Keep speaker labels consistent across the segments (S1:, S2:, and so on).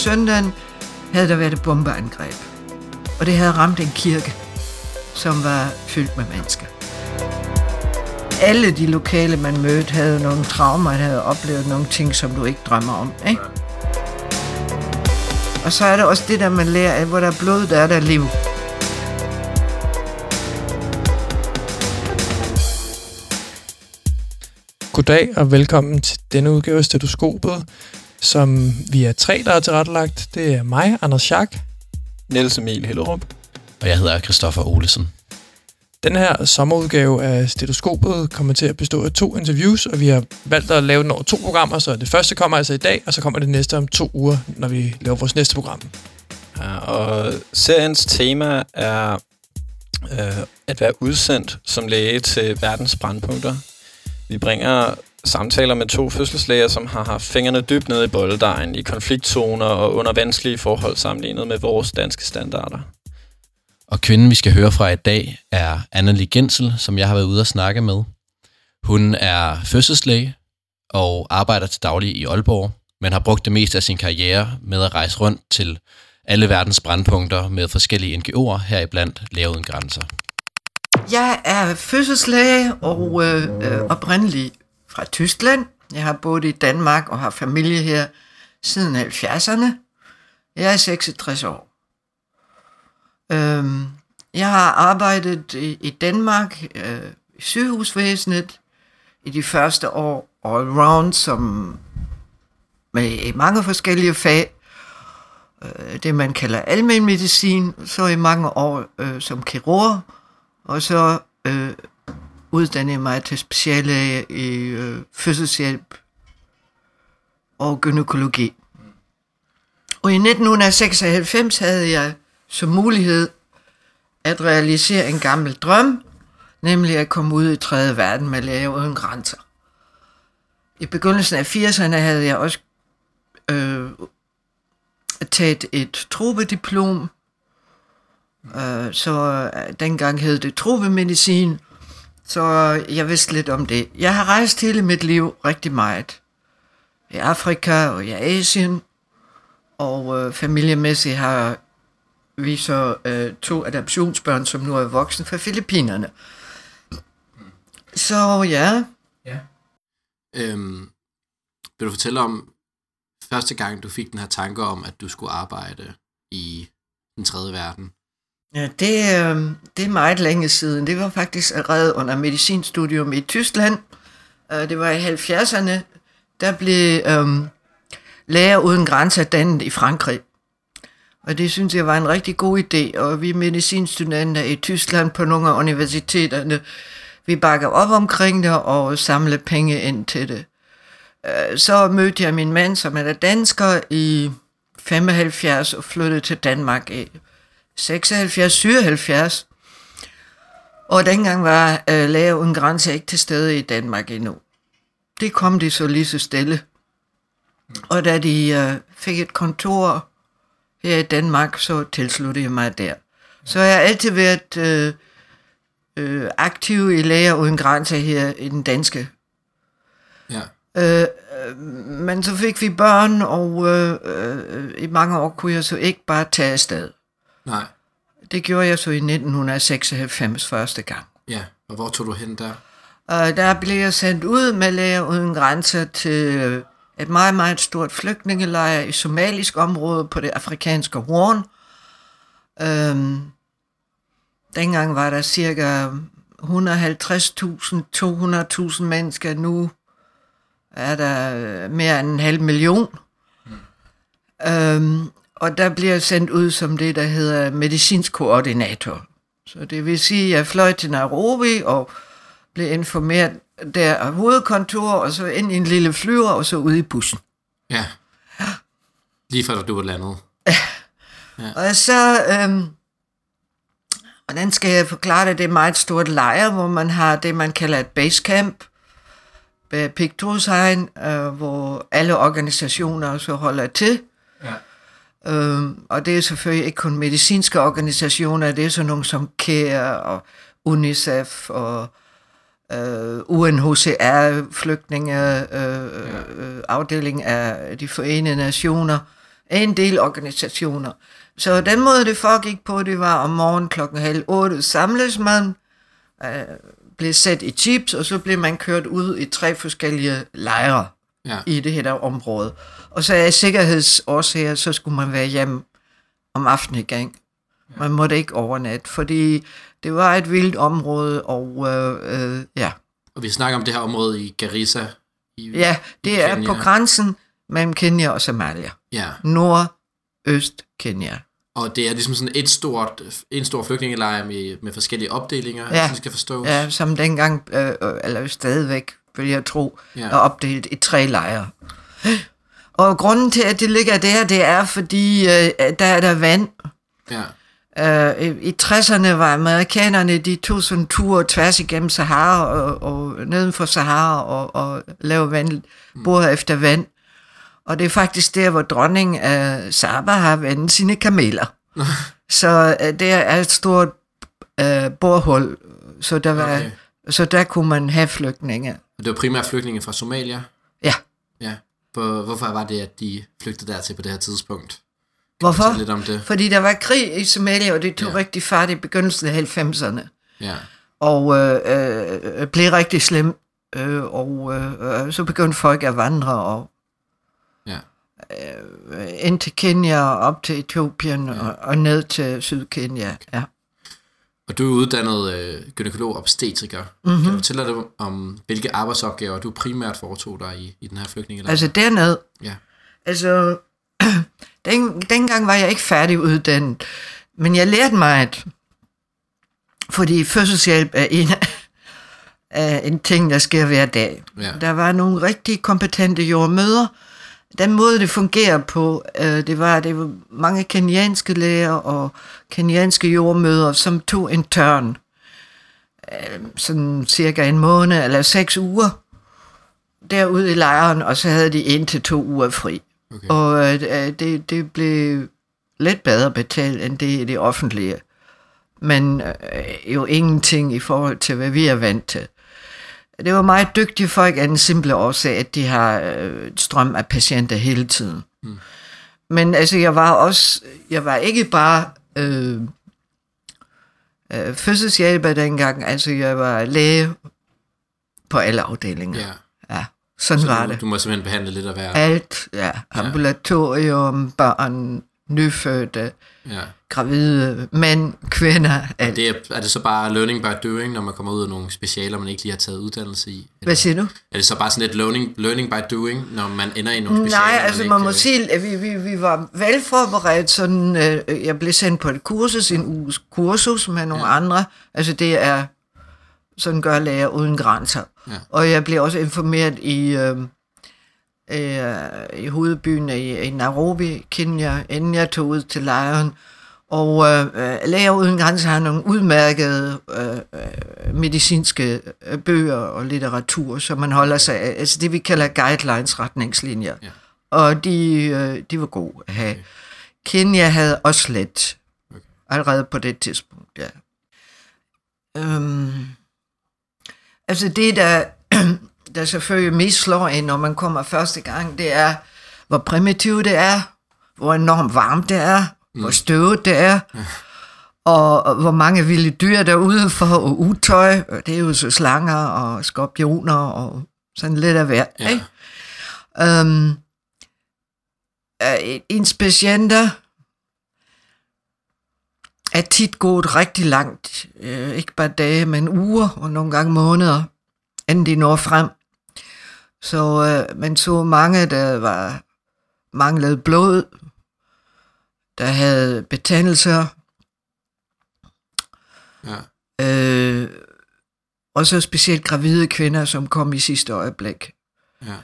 S1: søndagen havde der været et bombeangreb. Og det havde ramt en kirke, som var fyldt med mennesker. Alle de lokale, man mødte, havde nogle traumer, havde oplevet nogle ting, som du ikke drømmer om. Ikke? Og så er der også det der, man lærer af, hvor der er blod, der er der liv.
S2: Goddag og velkommen til denne udgave af Stetoskopet, som vi er tre, der er tilrettelagt. Det er mig, Anders Schack.
S3: Niels Emil Hellerup.
S4: Og jeg hedder Christoffer Olesen.
S2: Den her sommerudgave af Stetoskopet kommer til at bestå af to interviews, og vi har valgt at lave den over to programmer, så det første kommer altså i dag, og så kommer det næste om to uger, når vi laver vores næste program.
S3: Ja, og seriens tema er øh, at være udsendt som læge til verdens brandpunkter. Vi bringer samtaler med to fødselslæger, som har haft fingrene dybt nede i bolddejen, i konfliktzoner og under vanskelige forhold sammenlignet med vores danske standarder.
S4: Og kvinden, vi skal høre fra i dag, er Annelie Gensel, som jeg har været ude at snakke med. Hun er fødselslæge og arbejder til daglig i Aalborg, men har brugt det meste af sin karriere med at rejse rundt til alle verdens brandpunkter med forskellige NGO'er, heriblandt Læger Uden Grænser.
S1: Jeg er fødselslæge og øh, øh, oprindelig fra Tyskland. Jeg har boet i Danmark og har familie her siden 70'erne. Jeg er 66 år. Øhm, jeg har arbejdet i, i Danmark øh, i sygehusvæsenet i de første år all round som med mange forskellige fag. Øh, det man kalder almen medicin, så i mange år øh, som kirurg, og så øh, uddannede jeg mig til speciallæge i øh, fødselshjælp og gynækologi. Og i 1996 havde jeg som mulighed at realisere en gammel drøm, nemlig at komme ud i tredje verden med læger uden grænser. I begyndelsen af 80'erne havde jeg også øh, taget et trobediplom, øh, så øh, dengang hed det trobemedicin, så jeg vidste lidt om det. Jeg har rejst hele mit liv rigtig meget. I Afrika og i Asien, og øh, familiemæssigt har vi så øh, to adoptionsbørn, som nu er voksne fra Filippinerne. Så ja.
S4: ja. Øhm, vil du fortælle om første gang, du fik den her tanke om, at du skulle arbejde i den tredje verden?
S1: Ja, det, øh, det er meget længe siden. Det var faktisk allerede under medicinstudium i Tyskland. Øh, det var i 70'erne. Der blev øh, læger uden grænser dannet i Frankrig. Og det synes jeg var en rigtig god idé, og vi medicinstudenter i Tyskland på nogle af universiteterne, vi bakker op omkring det og samler penge ind til det. Øh, så mødte jeg min mand, som er dansker, i 75 og flyttede til Danmark i 76, 77. Og dengang var uh, Læger Uden Grænse ikke til stede i Danmark endnu. Det kom de så lige så stille. Og da de uh, fik et kontor her i Danmark, så tilsluttede jeg mig der. Så jeg har altid været øh, øh, aktiv i Læger Uden Grænser her i den danske. Ja. Øh, men så fik vi børn, og øh, øh, i mange år kunne jeg så ikke bare tage afsted.
S4: Nej.
S1: Det gjorde jeg så i 1996 første gang.
S4: Ja, og hvor tog du hen der?
S1: Og der blev jeg sendt ud med Læger Uden Grænser til et meget, meget stort flygtningelejr i somalisk område på det afrikanske horn. Øhm, dengang var der cirka 150.000, 200.000 mennesker. Nu er der mere end en halv million. Mm. Øhm, og der bliver jeg sendt ud som det, der hedder medicinsk koordinator. Så det vil sige, at jeg fløj til Nairobi og blev informeret der af hovedkontor, og så ind i en lille flyver, og så ud i bussen.
S4: Ja. Lige før du var landet.
S1: Ja. ja. Og så, øhm, hvordan skal jeg forklare det? Det er meget stort lejr, hvor man har det, man kalder et basecamp, Pictusheim, øh, hvor alle organisationer så holder til. Ja. Øhm, og det er selvfølgelig ikke kun medicinske organisationer, det er sådan nogle som CARE og UNICEF og øh, UNHCR, flygtninge, øh, øh, afdeling af de forenede nationer, en del organisationer. Så den måde, det foregik på, det var om morgenen klokken halv otte samles man, øh, blev sat i jeeps, og så blev man kørt ud i tre forskellige lejre
S5: Ja.
S1: i det her område. Og så af sikkerhedsårsager, så skulle man være hjemme om aftenen igen. Man måtte ikke overnatte, fordi det var et vildt område, og øh, øh, ja.
S5: Og vi snakker om det her område i Garissa. I,
S1: ja, det er
S5: Kenya.
S1: på grænsen mellem Kenya og Somalia.
S5: Ja,
S1: Nordøst Kenya.
S5: og det er ligesom sådan et stort, en stor flygtningelejr med, med forskellige opdelinger,
S1: Ja.
S5: ja. som skal forstås.
S1: Ja, som dengang, øh, øh, eller stadigvæk, vil jeg tro,
S5: Ja.
S1: er opdelt i tre lejre. Og grunden til, at det ligger der, det er, fordi øh, der er der vand.
S5: ja.
S1: Øh, i- I 60'erne var amerikanerne, de tog sådan en tur tværs igennem Sahara og, og neden for Sahara og, og lavede vand, borer efter vand. Og det er faktisk der, hvor dronningen af Saba har vandet sine kameler. så øh, der er et stort øh, borehul, så der, var,
S5: Okay.
S1: så der kunne man have flygtninge.
S5: Og det var primært flygtninge fra Somalia.
S1: Ja.
S5: Ja. Hvor, hvorfor var det, at de flygtede dertil på det her tidspunkt?
S1: Hvorfor?
S5: Fortæl lidt om det.
S1: Fordi der var krig i Somalia, og det tog
S5: Ja.
S1: rigtig fart i begyndelsen af 90'erne.
S5: Ja.
S1: og øh, øh, blev rigtig slem. Øh, og øh, øh, så begyndte folk at vandre og
S5: Ja.
S1: øh, ind til Kenya og op til Etiopien ja. og, og ned til Sydkenya. Ja.
S5: Og du er uddannet øh, gynækolog og obstetriker.
S1: Mhm.
S5: Mm-hmm. Kan du fortælle lidt om, hvilke arbejdsopgaver du primært foretog dig i, i den her flygtningelejr?
S1: Altså dernede,
S5: Ja.
S1: altså den, dengang var jeg ikke færdiguddannet, men jeg lærte meget, fordi fødselshjælp er en af en ting, der sker hver dag.
S5: Ja.
S1: Der var nogle rigtig kompetente jordmøder. Den måde, det fungerer på, øh, det var, det var mange kenyanske læger og kenyanske jordmøder, som tog en tørn. Øh, sådan cirka en måned eller seks uger derude i lejren, og så havde de en til to uger fri.
S5: Okay.
S1: Og øh, det, det blev lidt bedre betalt end det i det offentlige. Men øh, jo ingenting i forhold til, hvad vi er vant til. Det var meget dygtige folk af den simple årsag, at de har øh, strøm af patienter hele tiden. Mm. Men altså, jeg var også, jeg var ikke bare øh, øh, fødselshjælper dengang, altså jeg var læge på alle afdelinger.
S5: ja.
S1: Ja, sådan
S5: Så
S1: var
S5: du,
S1: det.
S5: du må simpelthen behandle lidt af hver.
S1: Alt, ja. Ambulatorium, børn, nyfødte,
S5: Ja.
S1: Gravide, mænd, kvinder, alt.
S5: Det er, er det så bare learning by doing, når man kommer ud af nogle specialer, man ikke lige har taget uddannelse i?
S1: Hvad siger du?
S5: Er det så bare sådan et learning, learning by doing, når man ender i nogle specialer?
S1: Nej, altså
S5: man
S1: man må
S5: øh,
S1: sige, at vi, vi, vi var velforberedt. Sådan, øh, jeg blev sendt på et kursus, en uges kursus med nogle ja. andre. Altså det er, sådan gør læger uden grænser.
S5: Ja.
S1: Og jeg blev også informeret i, øh, øh, i hovedbyen i, i Nairobi, Kenya, inden jeg tog ud til lejren. Og øh, øh, Læger Uden Grænser har nogle udmærkede øh, øh, medicinske øh, bøger og litteratur, som man holder sig af. Altså det, vi kalder guidelines, retningslinjer.
S5: Ja.
S1: Og de, øh, de var gode at have. Okay. Kenya havde også let.
S5: Okay.
S1: Allerede på det tidspunkt, ja. Øhm, altså det, der, der selvfølgelig mest slår ind, når man kommer første gang, det er, hvor primitivt det er, hvor enormt varmt det er, mm. hvor støvet det er, og, og hvor mange vilde dyr der er ude for, og utøj, og det er jo så slanger og skorpioner og sådan lidt af hvert.
S5: Ja.
S1: Ikke? Øhm, øh, ens patienter er tit gået rigtig langt, øh, ikke bare dage, men uger og nogle gange måneder, inden de når frem. Så øh, man så mange, der var manglet blod, der havde betændelser,
S5: Ja.
S1: øh, og så specielt gravide kvinder, som kom i sidste øjeblik.
S5: Ja.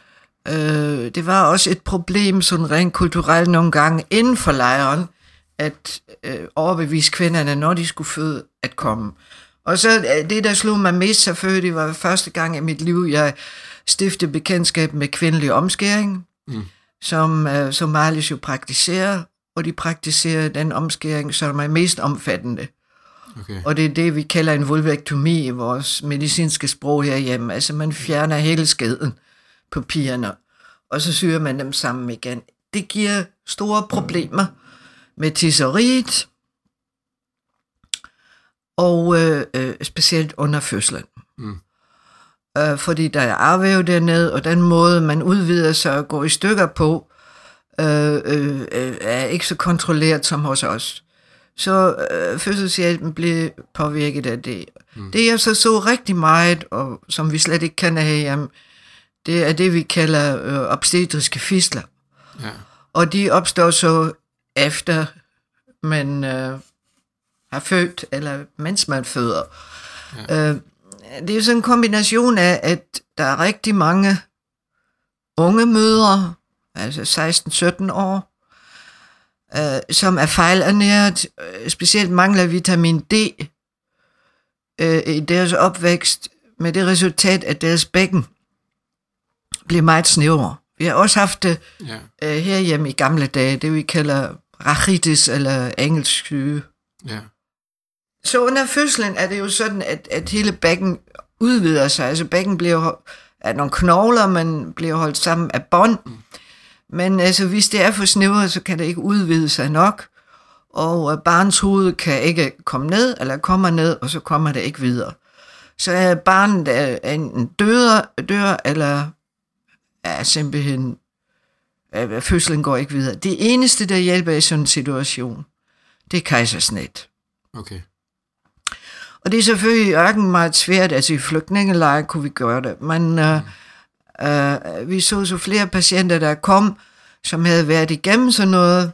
S1: Øh, det var også et problem, sådan rent kulturelt nogle gange inden for lejren, at øh, overbevise kvinderne, når de skulle føde, at komme. Og så øh, det, der slog mig mest selvfølgelig, var første gang i mit liv, jeg stiftede bekendtskab med kvindelig omskæring,
S5: Mm.
S1: som øh, Somalis jo praktiserer, og de praktiserer den omskæring, som er mest omfattende.
S5: Okay.
S1: Og det er det, vi kalder en vulvektomi i vores medicinske sprog herhjemme. Altså man fjerner hele skeden på pigerne, og så syr man dem sammen igen. det giver store problemer med tisseriet, og øh, øh, specielt under fødslen.
S5: Mm.
S1: Øh, fordi der er arvæv dernede, og den måde, man udvider sig og går i stykker på, øh, øh, øh, er ikke så kontrolleret som hos os. Så øh, fødselshjælpen blev påvirket af det. Mm. Det jeg så så rigtig meget, og som vi slet ikke kender herhjemme, det er det, vi kalder øh, obstetriske fistler.
S5: Ja.
S1: Og de opstår så efter man øh, har født, eller mens man føder. Ja. Øh, det er jo sådan en kombination af, at der er rigtig mange unge mødre, altså 16-17 år, øh, som er fejlernæret, øh, specielt mangler vitamin D øh, i deres opvækst, med det resultat, at deres bækken bliver meget snævre. Vi har også haft det
S5: Ja.
S1: øh, herhjemme i gamle dage, det vi kalder rachitis eller engelsk syge.
S5: Ja.
S1: Så under fødslen er det jo sådan, at, at hele bækken udvider sig. Altså bækken bliver af nogle knogler, man bliver holdt sammen af bånd. Men altså, hvis det er for snævret, så kan det ikke udvide sig nok. Og øh, barns hoved kan ikke komme ned, eller kommer ned, og så kommer det ikke videre. Så er barnet øh, enten dør, dør eller er simpelthen øh, fødslen går ikke videre. Det eneste, der hjælper i sådan en situation, det er kejsersnit.
S5: Okay.
S1: Og det er selvfølgelig i ørken meget svært, altså i flygtningelejre kunne vi gøre det, men øh, øh, vi så så flere patienter, der kom, som havde været igennem sådan noget,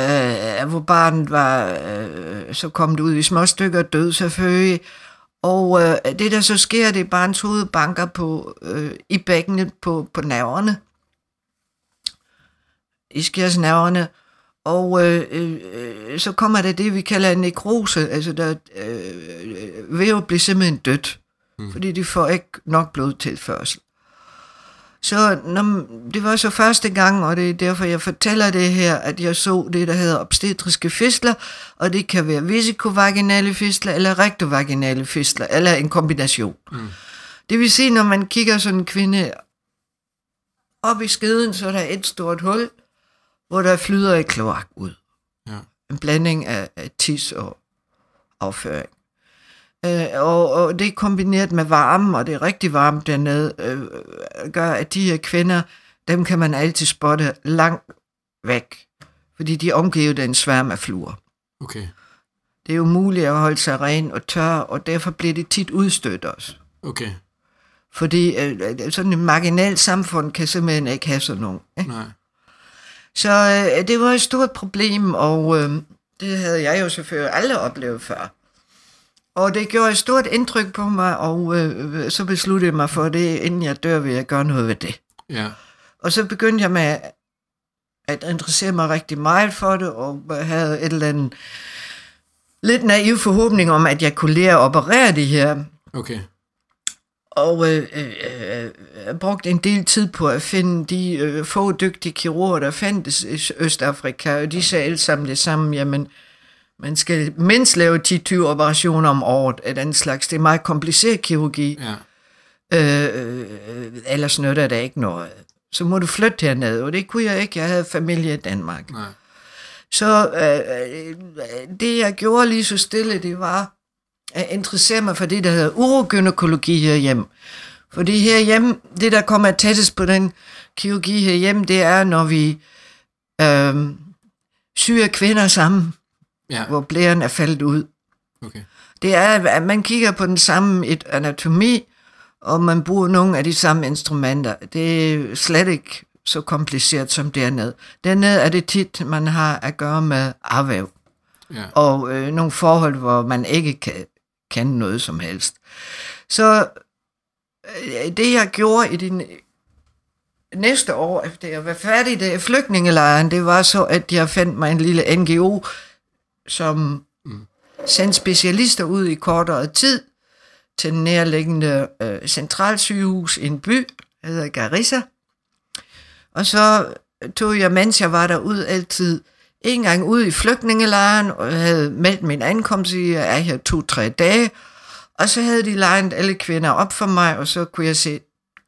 S1: uh, hvor barnet var, uh, så kom det ud i små stykker død selvfølgelig, og uh, det der så sker, det er barnets hoved banker på, uh, i bækkenet på, på nerverne, i skærsnerverne, og øh, øh, så kommer der det, vi kalder en nekrose, altså der øh, vævet bliver simpelthen dødt, mm. fordi de får ikke nok blodtilførsel. Så når, det var så første gang, og det er derfor, jeg fortæller det her, at jeg så det, der hedder obstetriske fistler, og det kan være vesikovaginale fistler, eller rektovaginale fistler, eller en kombination. Mm. Det vil sige, når man kigger sådan en kvinde op i skeden, så er der et stort hul, hvor der flyder et kloak ud.
S5: Ja.
S1: En blanding af, af tis og afføring. Øh, og, og det er kombineret med varme, og det er rigtig varmt dernede, øh, gør, at de her kvinder, dem kan man altid spotte langt væk, fordi de er omgivet af en sværm af fluer.
S5: Okay.
S1: Det er umuligt at holde sig ren og tør, og derfor bliver det tit udstødt også.
S5: Okay.
S1: Fordi øh, sådan et marginalt samfund kan simpelthen ikke have sådan nogen. Ikke?
S5: Nej.
S1: Så øh, det var et stort problem, og øh, det havde jeg jo selvfølgelig aldrig oplevet før. Og det gjorde et stort indtryk på mig, og øh, så besluttede jeg mig for det, inden jeg dør, vil jeg gøre noget ved det.
S5: Ja.
S1: Og så begyndte jeg med at interessere mig rigtig meget for det, og havde et eller andet lidt naiv forhåbning om, at jeg kunne lære at operere det her.
S5: Okay.
S1: Og øh, øh, øh, jeg brugte en del tid på at finde de øh, få dygtige kirurger, der fandtes i Østafrika, og de sagde alle sammen det samme, jamen, man skal mindst lave 10-20 operationer om året af den slags. Det er meget kompliceret kirurgi.
S5: Ja.
S1: Øh, øh, ellers nytter det ikke noget. Så må du flytte herned, og det kunne jeg ikke. Jeg havde familie i Danmark.
S5: Nej.
S1: Så øh, øh, det, jeg gjorde lige så stille, det var at interessere mig for det, der hedder urogynækologi herhjemme. Fordi herhjemme, det der kommer tættest på den kirurgi herhjemme, det er, når vi øh, syr kvinder sammen,
S5: Ja.
S1: hvor blæren er faldet ud.
S5: Okay.
S1: Det er, at man kigger på den samme et anatomi, og man bruger nogle af de samme instrumenter. Det er slet ikke så kompliceret som dernede. Dernede er det tit, man har at gøre med arvæv,
S5: Ja.
S1: og øh, nogle forhold, hvor man ikke kan kende noget som helst. Så øh, det, jeg gjorde i de næste år, efter jeg var færdig i flygtningelejren, det var så, at jeg fandt mig en lille NGO, som sendte specialister ud i kortere tid til den nærliggende øh, centralsygehus i en by, der hedder Garissa. Og så tog jeg, mens jeg var derud altid, en gang ud i flygtningelejren, og jeg havde meldt min ankomst i, jeg er her to-tre dage, og så havde de legnet alle kvinder op for mig, og så kunne jeg se,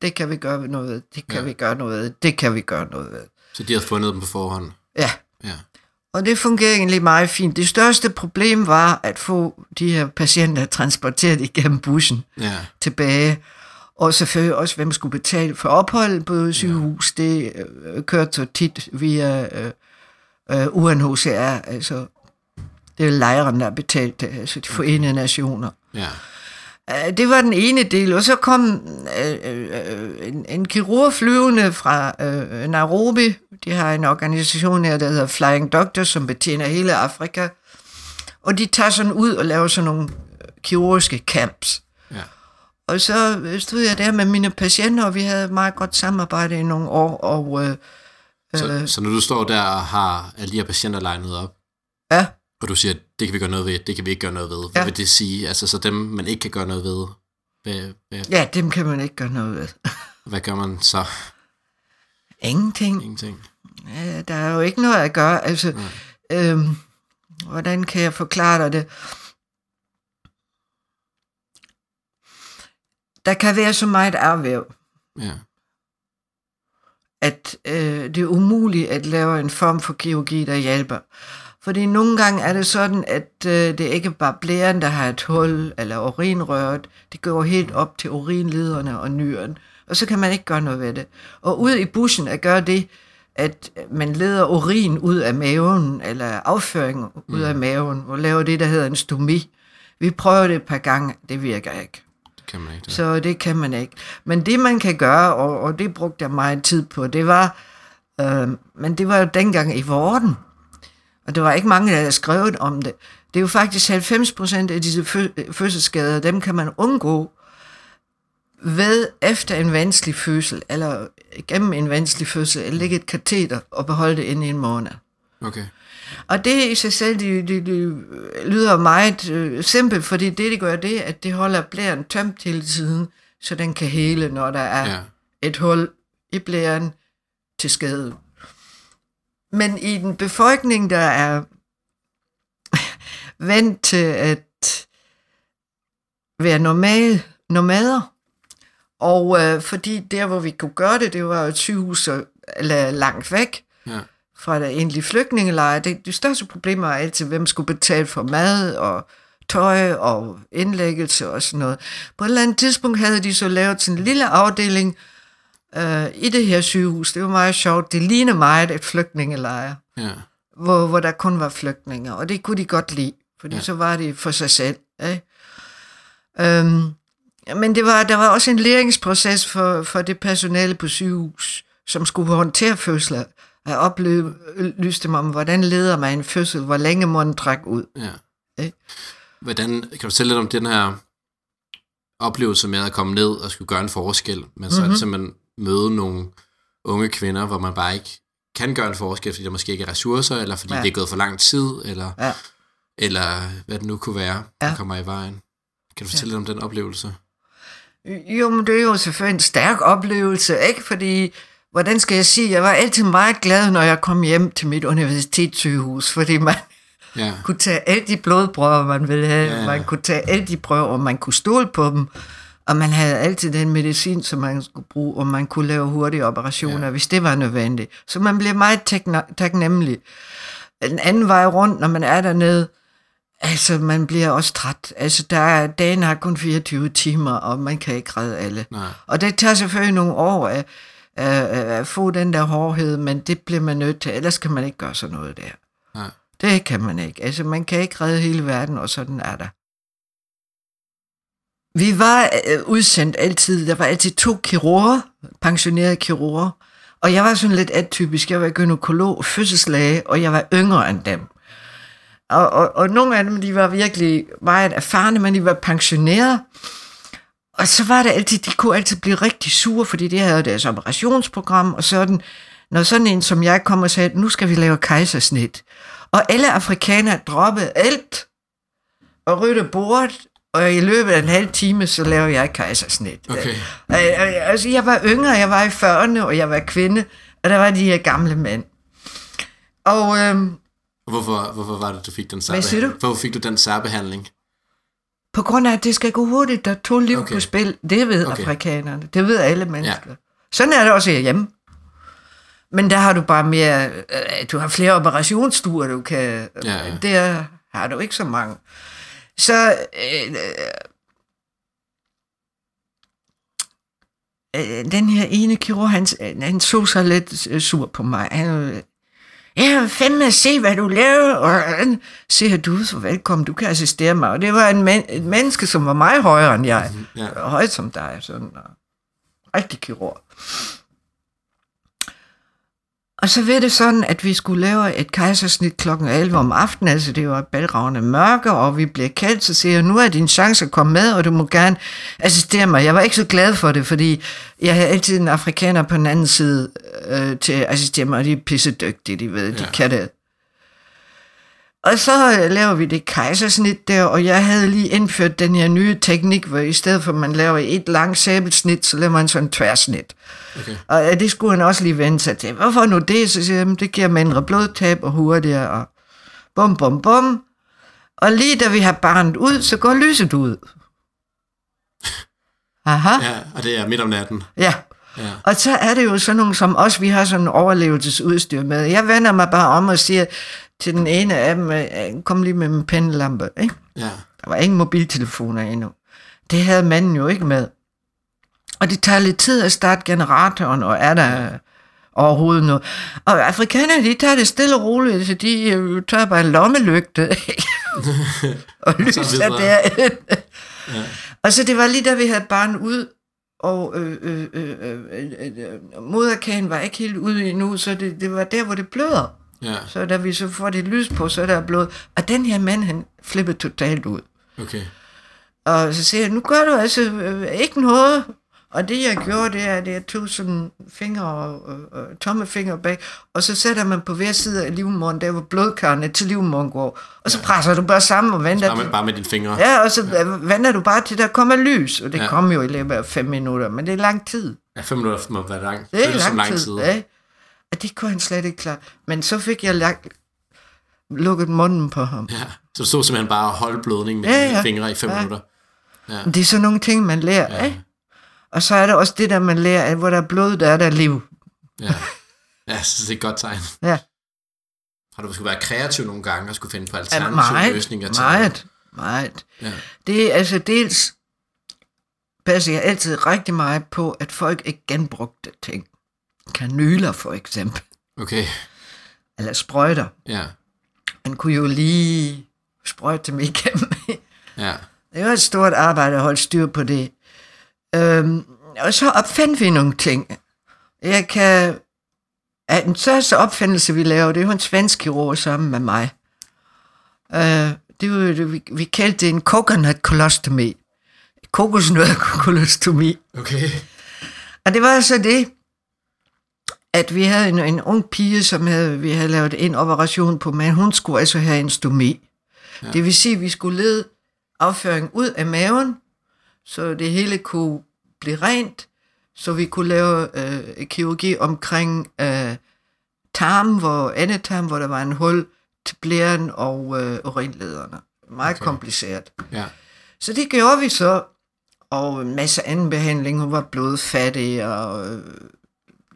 S1: det kan vi gøre noget ved, det kan
S5: Ja.
S1: vi gøre noget ved, det kan vi gøre noget ved.
S5: Så de havde fundet dem på forhånd.
S1: Ja. Og det fungerer egentlig meget fint. Det største problem var at få de her patienter transporteret igennem bussen
S5: Ja.
S1: tilbage. Og selvfølgelig også, hvem skulle betale for ophold på sygehus. Ja. Det øh, kørte så tit via øh, øh, UNHCR, altså det er lejren, der er betalt det, altså de forenede nationer.
S5: Ja.
S1: Øh, Det var den ene del, og så kom øh, øh, en, en kirurg flyvende fra øh, Nairobi. De har en organisation her, der hedder Flying Doctors, som betjener hele Afrika. Og de tager sådan ud og laver sådan nogle øh, kirurgiske camps.
S5: Ja.
S1: Og så øh, stod jeg der med mine patienter, og vi havde et meget godt samarbejde i nogle år. Og øh,
S5: Så, så når du står der og har alle de her patienter legnet op,
S1: ja,
S5: og du siger, det kan vi gøre noget ved, det kan vi ikke gøre noget ved. Hvad
S1: Ja.
S5: vil det sige? Altså, så dem, man ikke kan gøre noget ved, hvad, hvad,
S1: ja, dem kan man ikke gøre noget ved.
S5: hvad gør man så?
S1: Ingenting.
S5: Ingenting.
S1: Ja, der er jo ikke noget at gøre. Altså, øhm, hvordan kan jeg forklare dig det? Der kan være så meget afvæv,
S5: Ja.
S1: at øh, det er umuligt at lave en form for kirurgi, der hjælper. Fordi nogle gange er det sådan, at øh, det er ikke bare blæren, der har et hul, eller urinrøret. Det går helt op til urinlederne og nyren. Og så kan man ikke gøre noget ved det. Og ude i bussen at gøre det, at man leder urin ud af maven, eller afføring ud af maven, og laver det, der hedder en stomi. Vi prøver det et par gange, det virker ikke.
S5: Det kan man ikke. Det.
S1: Så det kan man ikke. Men det man kan gøre, og, og det brugte jeg meget tid på, det var, øh, men det var jo dengang i vorden. Og der var ikke mange, der havde skrevet om det. Det er jo faktisk 90 procent af disse fø- fødselsskader, dem kan man undgå ved efter en vanskelig fødsel, eller gennem en vanskelig fødsel, at lægge et kateter og beholde det inde i en måned.
S5: Okay.
S1: Og det i sig selv, det, det, det lyder meget øh, simpelt, fordi det, det gør, det at det holder blæren tømt hele tiden, så den kan hele, når der er
S5: ja.
S1: et hul i blæren til skade. Men i den befolkning, der er vant til at være normal, nomader, og øh, fordi der, hvor vi kunne gøre det, det var et sygehus eller langt væk,
S5: Ja.
S1: fra der egentlige flygtningelejre. Det, det største problem var altid, hvem skulle betale for mad og tøj og indlæggelse og sådan noget. På et eller andet tidspunkt havde de så lavet sådan en lille afdeling øh, i det her sygehus. Det var meget sjovt. Det ligner meget et flygtningelejre,
S5: Ja.
S1: hvor, hvor der kun var flygtninge, og det kunne de godt lide, fordi
S5: Ja.
S1: så var det for sig selv. Ikke? Øhm, men det var, der var også en læringsproces for, for det personale på sygehus, som skulle håndtere fødsler. Jeg oplyste dem om, hvordan leder man en fødsel, hvor længe må den trække ud.
S5: Ja.
S1: Ikke?
S5: Hvordan, kan du fortælle lidt om den her oplevelse med at komme ned og skulle gøre en forskel, men så
S1: Mhm.
S5: mm-hmm. simpelthen møde nogle unge kvinder, hvor man bare ikke kan gøre en forskel, fordi der måske ikke er ressourcer, eller fordi ja.
S1: Ja.
S5: det er gået for lang tid, eller,
S1: Ja.
S5: eller hvad det nu kunne være, der
S1: Ja.
S5: kommer i vejen. Kan du fortælle lidt om den oplevelse?
S1: Jo, men det er jo selvfølgelig en stærk oplevelse, ikke? Fordi, hvordan skal jeg sige, jeg var altid meget glad, når jeg kom hjem til mit universitetssygehus, fordi man
S5: Ja.
S1: kunne tage alle de blodprøver, man ville have,
S5: Ja,
S1: ja,
S5: ja.
S1: man kunne tage alle de prøver, og man kunne stole på dem, og man havde altid den medicin, som man skulle bruge, og man kunne lave hurtige operationer,
S5: Ja.
S1: hvis det var nødvendigt. Så man blev meget takne- taknemmelig. Den anden vej rundt, når man er dernede, altså man bliver også træt. Altså der er, dagen har kun 24 timer, og man kan ikke redde alle.
S5: Nej.
S1: Og det tager selvfølgelig nogle år at, at få den der hårdhed, men det bliver man nødt til, ellers kan man ikke gøre sådan noget der.
S5: Nej.
S1: Det kan man ikke. Altså, man kan ikke redde hele verden, og sådan er der. Vi var øh, udsendt altid, der var altid to kirurger, pensionerede kirurger, og jeg var sådan lidt atypisk. Jeg var gynekolog, fødselslæge, og jeg var yngre end dem. Og, og, og nogle af dem, de var virkelig meget erfarne, men de var pensionerede. Og så var det altid, de kunne altid blive rigtig sure, fordi det havde deres operationsprogram, og sådan, når sådan en som jeg kom og sagde, nu skal vi lave kejsersnit. Og alle afrikanere droppede alt og rydde bordet, og i løbet af en halv time, så laver jeg kejsersnit.
S5: Okay.
S1: Øh, øh, Altså, jeg var yngre, jeg var i 40'erne, og jeg var kvinde, og der var de her gamle mænd. Og øhm,
S5: Hvorfor, hvorfor var det, du fik den særbehandling? Hvorfor fik du den særbehandling?
S1: på grund af, at det skal gå hurtigt, der er to liv
S5: Okay.
S1: på spil, det ved
S5: Okay.
S1: afrikanerne, det ved alle mennesker. Ja. Sådan er det også herhjemme. Men der har du bare mere, øh, du har flere operationsstuer, du kan,
S5: Ja, ja.
S1: der har du ikke så mange. Så øh, øh, den her ene kirurg, han, han så sig lidt øh, sur på mig. Han, øh, jeg vil fandme se, hvad du laver, og han siger, du er så velkommen, du kan assistere mig. Og det var en, men, et menneske, som var meget højere end jeg.
S5: Ja.
S1: Højt som dig, sådan, og rigtig kirurg. Og så ved det sådan, at vi skulle lave et kejsersnit kl. 11 om aftenen, altså det var balragende mørke, og vi blev kaldt, så siger jeg, nu er din chance at komme med, og du må gerne assistere mig. Jeg var ikke så glad for det, fordi jeg havde altid en afrikaner på den anden side øh, til at assistere mig, og de er pissedygtige, de ved, de
S5: Ja.
S1: kan det. Og så øh, laver vi det kejsersnit der, og jeg havde lige indført den her nye teknik, hvor i stedet for at man laver et langt sabelsnit, så laver man sådan en tværsnit.
S5: Okay.
S1: Og ja, det skulle han også lige vende sig til. Hvorfor nu det? Så siger jeg, "Jamen, det giver mindre blodtab og hurtigere, og bum, bum, bum. Og lige da vi har barnet ud, så går lyset ud. Aha,
S5: Ja, og det er midt om natten.
S1: ja.
S5: Ja.
S1: Og så er det jo sådan nogle som os, vi har sådan en overlevelsesudstyr med. Jeg vender mig bare om og siger til den ene af dem, øh, kom lige med min pennelampe. Ikke?
S5: Ja.
S1: Der var ingen mobiltelefoner endnu. Det havde manden jo ikke med. Og det tager lidt tid at starte generatoren, og er der overhovedet noget. Og afrikanerne, de tager det stille og roligt, så de øh, tager bare en lommelygte, ikke? og lyser
S5: videre.
S1: der. ja. Og så det var lige da vi havde barn ud, og øh, øh, øh, øh, øh, øh, moderkagen var ikke helt ude endnu, så det, det var der, hvor det bløder.
S5: Ja,
S1: Så da vi så får det lys på, så er der blod. Og den her mand, han flippede totalt ud.
S5: okay.
S1: Og så siger jeg, nu gør du altså øh, ikke noget. Og det jeg gjorde, det er, at jeg tog sådan fingre og øh, øh, tommefinger bag, og så sætter man på hver side af livmoderen, der hvor blodkarrene til livmoderen går. Og så presser du bare sammen og venter.
S5: Bare med, bare med dine fingre.
S1: Ja, og så ja. venter du bare til, der kommer lys. Og det
S5: Ja.
S1: ja. kommer jo i løbet af fem minutter, men det er lang tid.
S5: Ja, fem minutter må være lang.
S1: Det er
S5: Føles
S1: lang,
S5: som lang
S1: tid.
S5: tid.
S1: Ja. Og det kunne han slet ikke klare. Men så fik jeg lagt, lukket munden på ham.
S5: Ja. Så stod simpelthen bare og holdt blødning med
S1: Ja, ja.
S5: fingre i fem
S1: Ja.
S5: minutter.
S1: Det er sådan nogle ting, man lærer. Ja. Ikke? Og så er der også det der, man lærer, at hvor der er blod, der er der liv.
S5: Ja. Ja, så det er et godt tegn.
S1: Ja.
S5: Har du skulle være kreativ nogle gange og skulle finde på
S1: Ja,
S5: alternative
S1: meget,
S5: løsninger til
S1: meget, meget.
S5: Ja.
S1: Det er altså dels, passer jeg altid rigtig meget på, at folk ikke genbrugte ting. Kanyler for eksempel,
S5: Okay,
S1: eller sprøjter.
S5: ja.
S1: Man kunne jo lige sprøjte dem igennem.
S5: Ja,
S1: Det var et stort arbejde at holde styr på det. Øhm, og så opfandt vi nogle ting. Jeg kan... Ja, den største opfindelse, vi laver, det er jo en svensk kirurg sammen med mig. Øh, det var, det, vi, vi kaldte det en coconut colostomy. Kokosnød colostomy.
S5: okay.
S1: Og det var så det, at vi havde en, en ung pige, som havde, vi havde lavet en operation på, men hun skulle altså have en stomi. Ja. Det vil sige, at vi skulle lede afføring ud af maven, så det hele kunne blive rent, så vi kunne lave øh, kirurgi omkring øh, tarmen, hvor endetarm, hvor der var en hul til blæren og øh, urinlederne. Meget okay. kompliceret.
S5: Ja,
S1: Så det gjorde vi så, og en masse anden behandling. Hun var blodfattig og øh,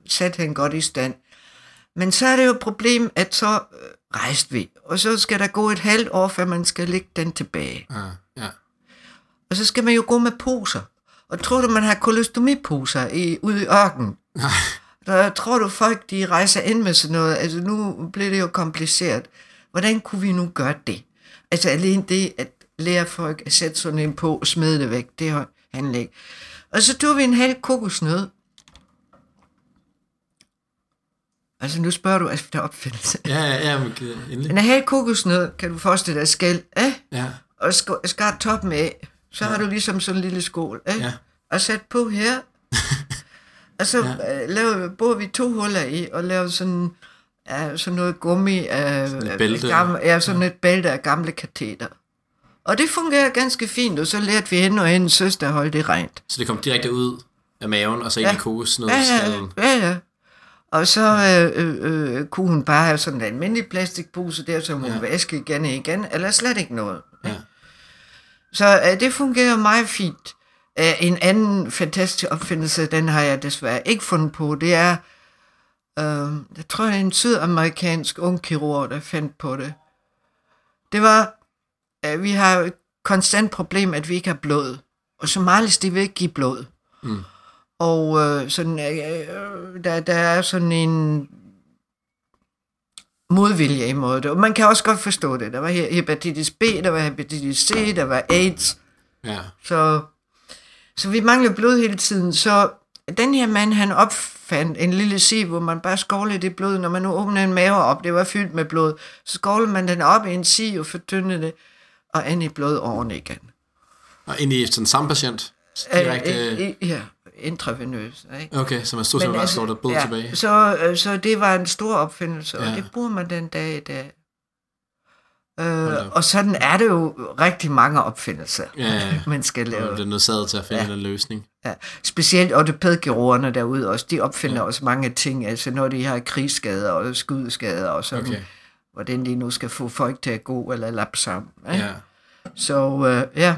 S1: satte hende godt i stand. Men så er det jo et problem, at så øh, rejste vi, og så skal der gå et halvt år, før man skal lægge den tilbage.
S5: ja, ja.
S1: Og så skal man jo gå med poser. Og tror du, man har kolostomiposer i, ude i ørken?
S5: Nej.
S1: Der tror du, folk de rejser ind med sådan noget? Altså nu bliver det jo kompliceret. Hvordan kunne vi nu gøre det? Altså alene det, at lære folk at sætte sådan en på og smide det væk, det er handler ikke. Og så tog vi en halv kokosnød. Altså nu spørger du efter opfindelse.
S5: Ja, ja, ja, men, endelig.
S1: En halv kokosnød, kan du forestille dig, skæld, eh?
S5: Ja,
S1: og sk- skar toppen af. Så ja. har du ligesom sådan en lille skål, ikke?
S5: Ja.
S1: og sat på her. og så ja. øh, lavede, boede vi to huller i, og lavede sådan, ja, sådan noget gummi af,
S5: Sådan et bælte.
S1: Gamle, ja, sådan et bælte af gamle kateter. Og det fungerer ganske fint, og så lærte vi hende og hendes søster at holde det rent.
S5: så det kom direkte ud af maven, og så ind
S1: Ja.
S5: i
S1: Ja,
S5: kokosnødskallen.
S1: ja, ja, ja. Og så øh, øh, øh, kunne hun bare have sådan en almindelig plastikpose der, som hun
S5: Ja.
S1: ja. vaske igen og igen, eller slet ikke noget.
S5: Ja.
S1: Så øh, det fungerer meget fint. Øh, en anden fantastisk opfindelse, den har jeg desværre ikke fundet på, det er Øh, jeg tror, det er en sydamerikansk ung kirurg, der fandt på det. Det var, at vi har et konstant problem, at vi ikke har blod. Og Somalis, de vil ikke give blod.
S5: Mm.
S1: Og øh, sådan, øh, der, der er sådan en modvilje imod det. Og man kan også godt forstå det. Der var he- hepatitis B, der var hepatitis C, der var AIDS.
S5: Ja.
S1: Så, så vi manglede blod hele tiden. Så den her mand, han opfandt en lille siv, hvor man bare skovlede det blod. Når man nu åbnede en mave op, det var fyldt med blod. Så skovlede man den op i en siv og fortyndede det, og ind i blodåren igen.
S5: Og ind i sådan samme patient? Direkte...
S1: Øh, øh, ja, intravenøs. Ikke?
S5: Okay, så man stod simpelthen bare slår der blod
S1: ja,
S5: tilbage.
S1: Så, øh, så det var en stor opfindelse, og
S5: Ja.
S1: det bruger man den dag i dag.
S5: da
S1: Øh, og sådan er det jo rigtig mange opfindelser,
S5: Ja, ja.
S1: man skal
S5: Og
S1: lave.
S5: det er nødsaget til at finde
S1: Ja.
S5: en løsning.
S1: Ja. Specielt ortopædkirurgerne derude også, de opfinder ja. også mange ting, altså når de har krigsskader og skudskader og sådan,
S5: Okay.
S1: hvordan de nu skal få folk til at gå eller lappe sammen. Ikke?
S5: Ja.
S1: Så øh, Ja.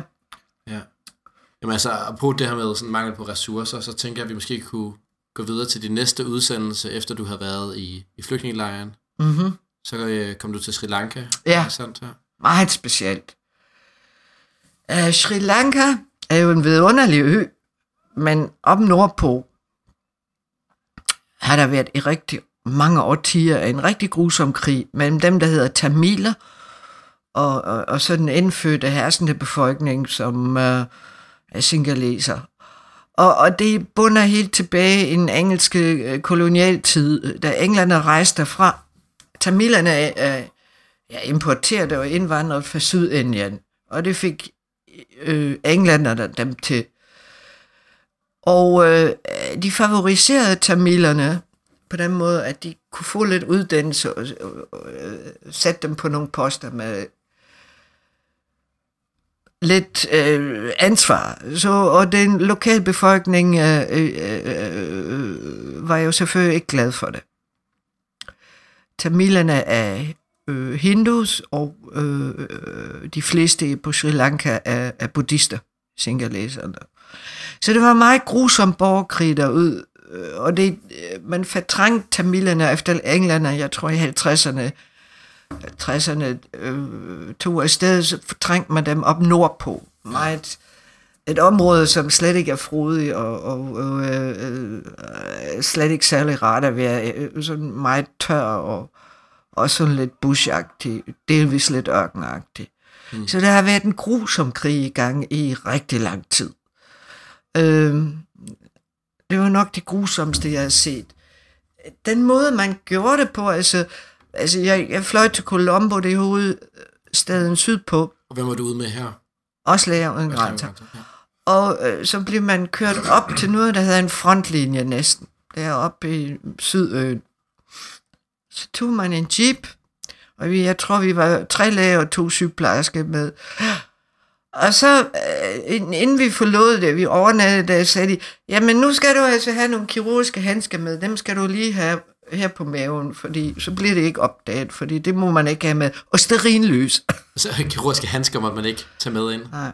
S5: Jamen altså, på det her med sådan mangel på ressourcer, så tænker jeg, at vi måske kunne gå videre til din næste udsendelse, efter du har været i, i flygtningelejren.
S1: mm-hmm.
S5: Så øh, kom du til Sri Lanka.
S1: Ja.
S5: Sandt her?
S1: meget specielt. Uh, Sri Lanka er jo en vidunderlig ø, men op nordpå har der været i rigtig mange årtier en rigtig grusom krig mellem dem, der hedder Tamiler, og, og, og så den indfødte herskende befolkning, som uh, af singaleser. Og, og det bunder helt tilbage i den engelske øh, kolonialtid, da englænderne rejste derfra. Tamilerne øh, ja, importerede og indvandret fra Sydindien, og det fik øh, englænderne dem til. Og øh, de favoriserede tamilerne på den måde, at de kunne få lidt uddannelse og, og, og øh, sætte dem på nogle poster med lidt øh, ansvar. Så, og den lokale befolkning øh, øh, øh, var jo selvfølgelig ikke glad for det. Tamilerne er øh, hindus, og øh, øh, de fleste på Sri Lanka er, er buddhister, singaleserne. Så det var meget grusom borgerkrig derud, øh, og det, øh, man fortrængte tamilerne efter englænderne, jeg tror i 50'erne, 60'erne øh, tog afsted, så fortrængte man dem op nordpå. Meget, et område, som slet ikke er frodigt, og, og, og øh, øh, slet ikke særlig rart at være øh, sådan meget tør, og, og sådan lidt bushagtig, delvis lidt ørkenagtig. Mm. Så der har været en grusom krig i gang i rigtig lang tid. Øh, det var nok det grusomste, jeg har set. Den måde, man gjorde det på, altså, altså jeg, jeg fløj til Colombo, det er hovedstaden sydpå,
S5: Og hvem var du ude med her?
S1: også læger uden grænser.
S5: Ja.
S1: Og øh, så blev man kørt op til noget, der hedder en frontlinje næsten, deroppe i Sydøen. Så tog man en jeep, og vi, jeg tror, vi var tre læger og to sygeplejersker med. Og så, øh, inden vi forlod det, vi overnattede der, sagde de, jamen nu skal du altså have nogle kirurgiske handsker med, dem skal du lige have her på maven, fordi så bliver det ikke opdaget, fordi det må man ikke have med. Og sterinløs.
S5: Så kirurgiske handsker måtte man ikke tage med ind.
S1: Nej.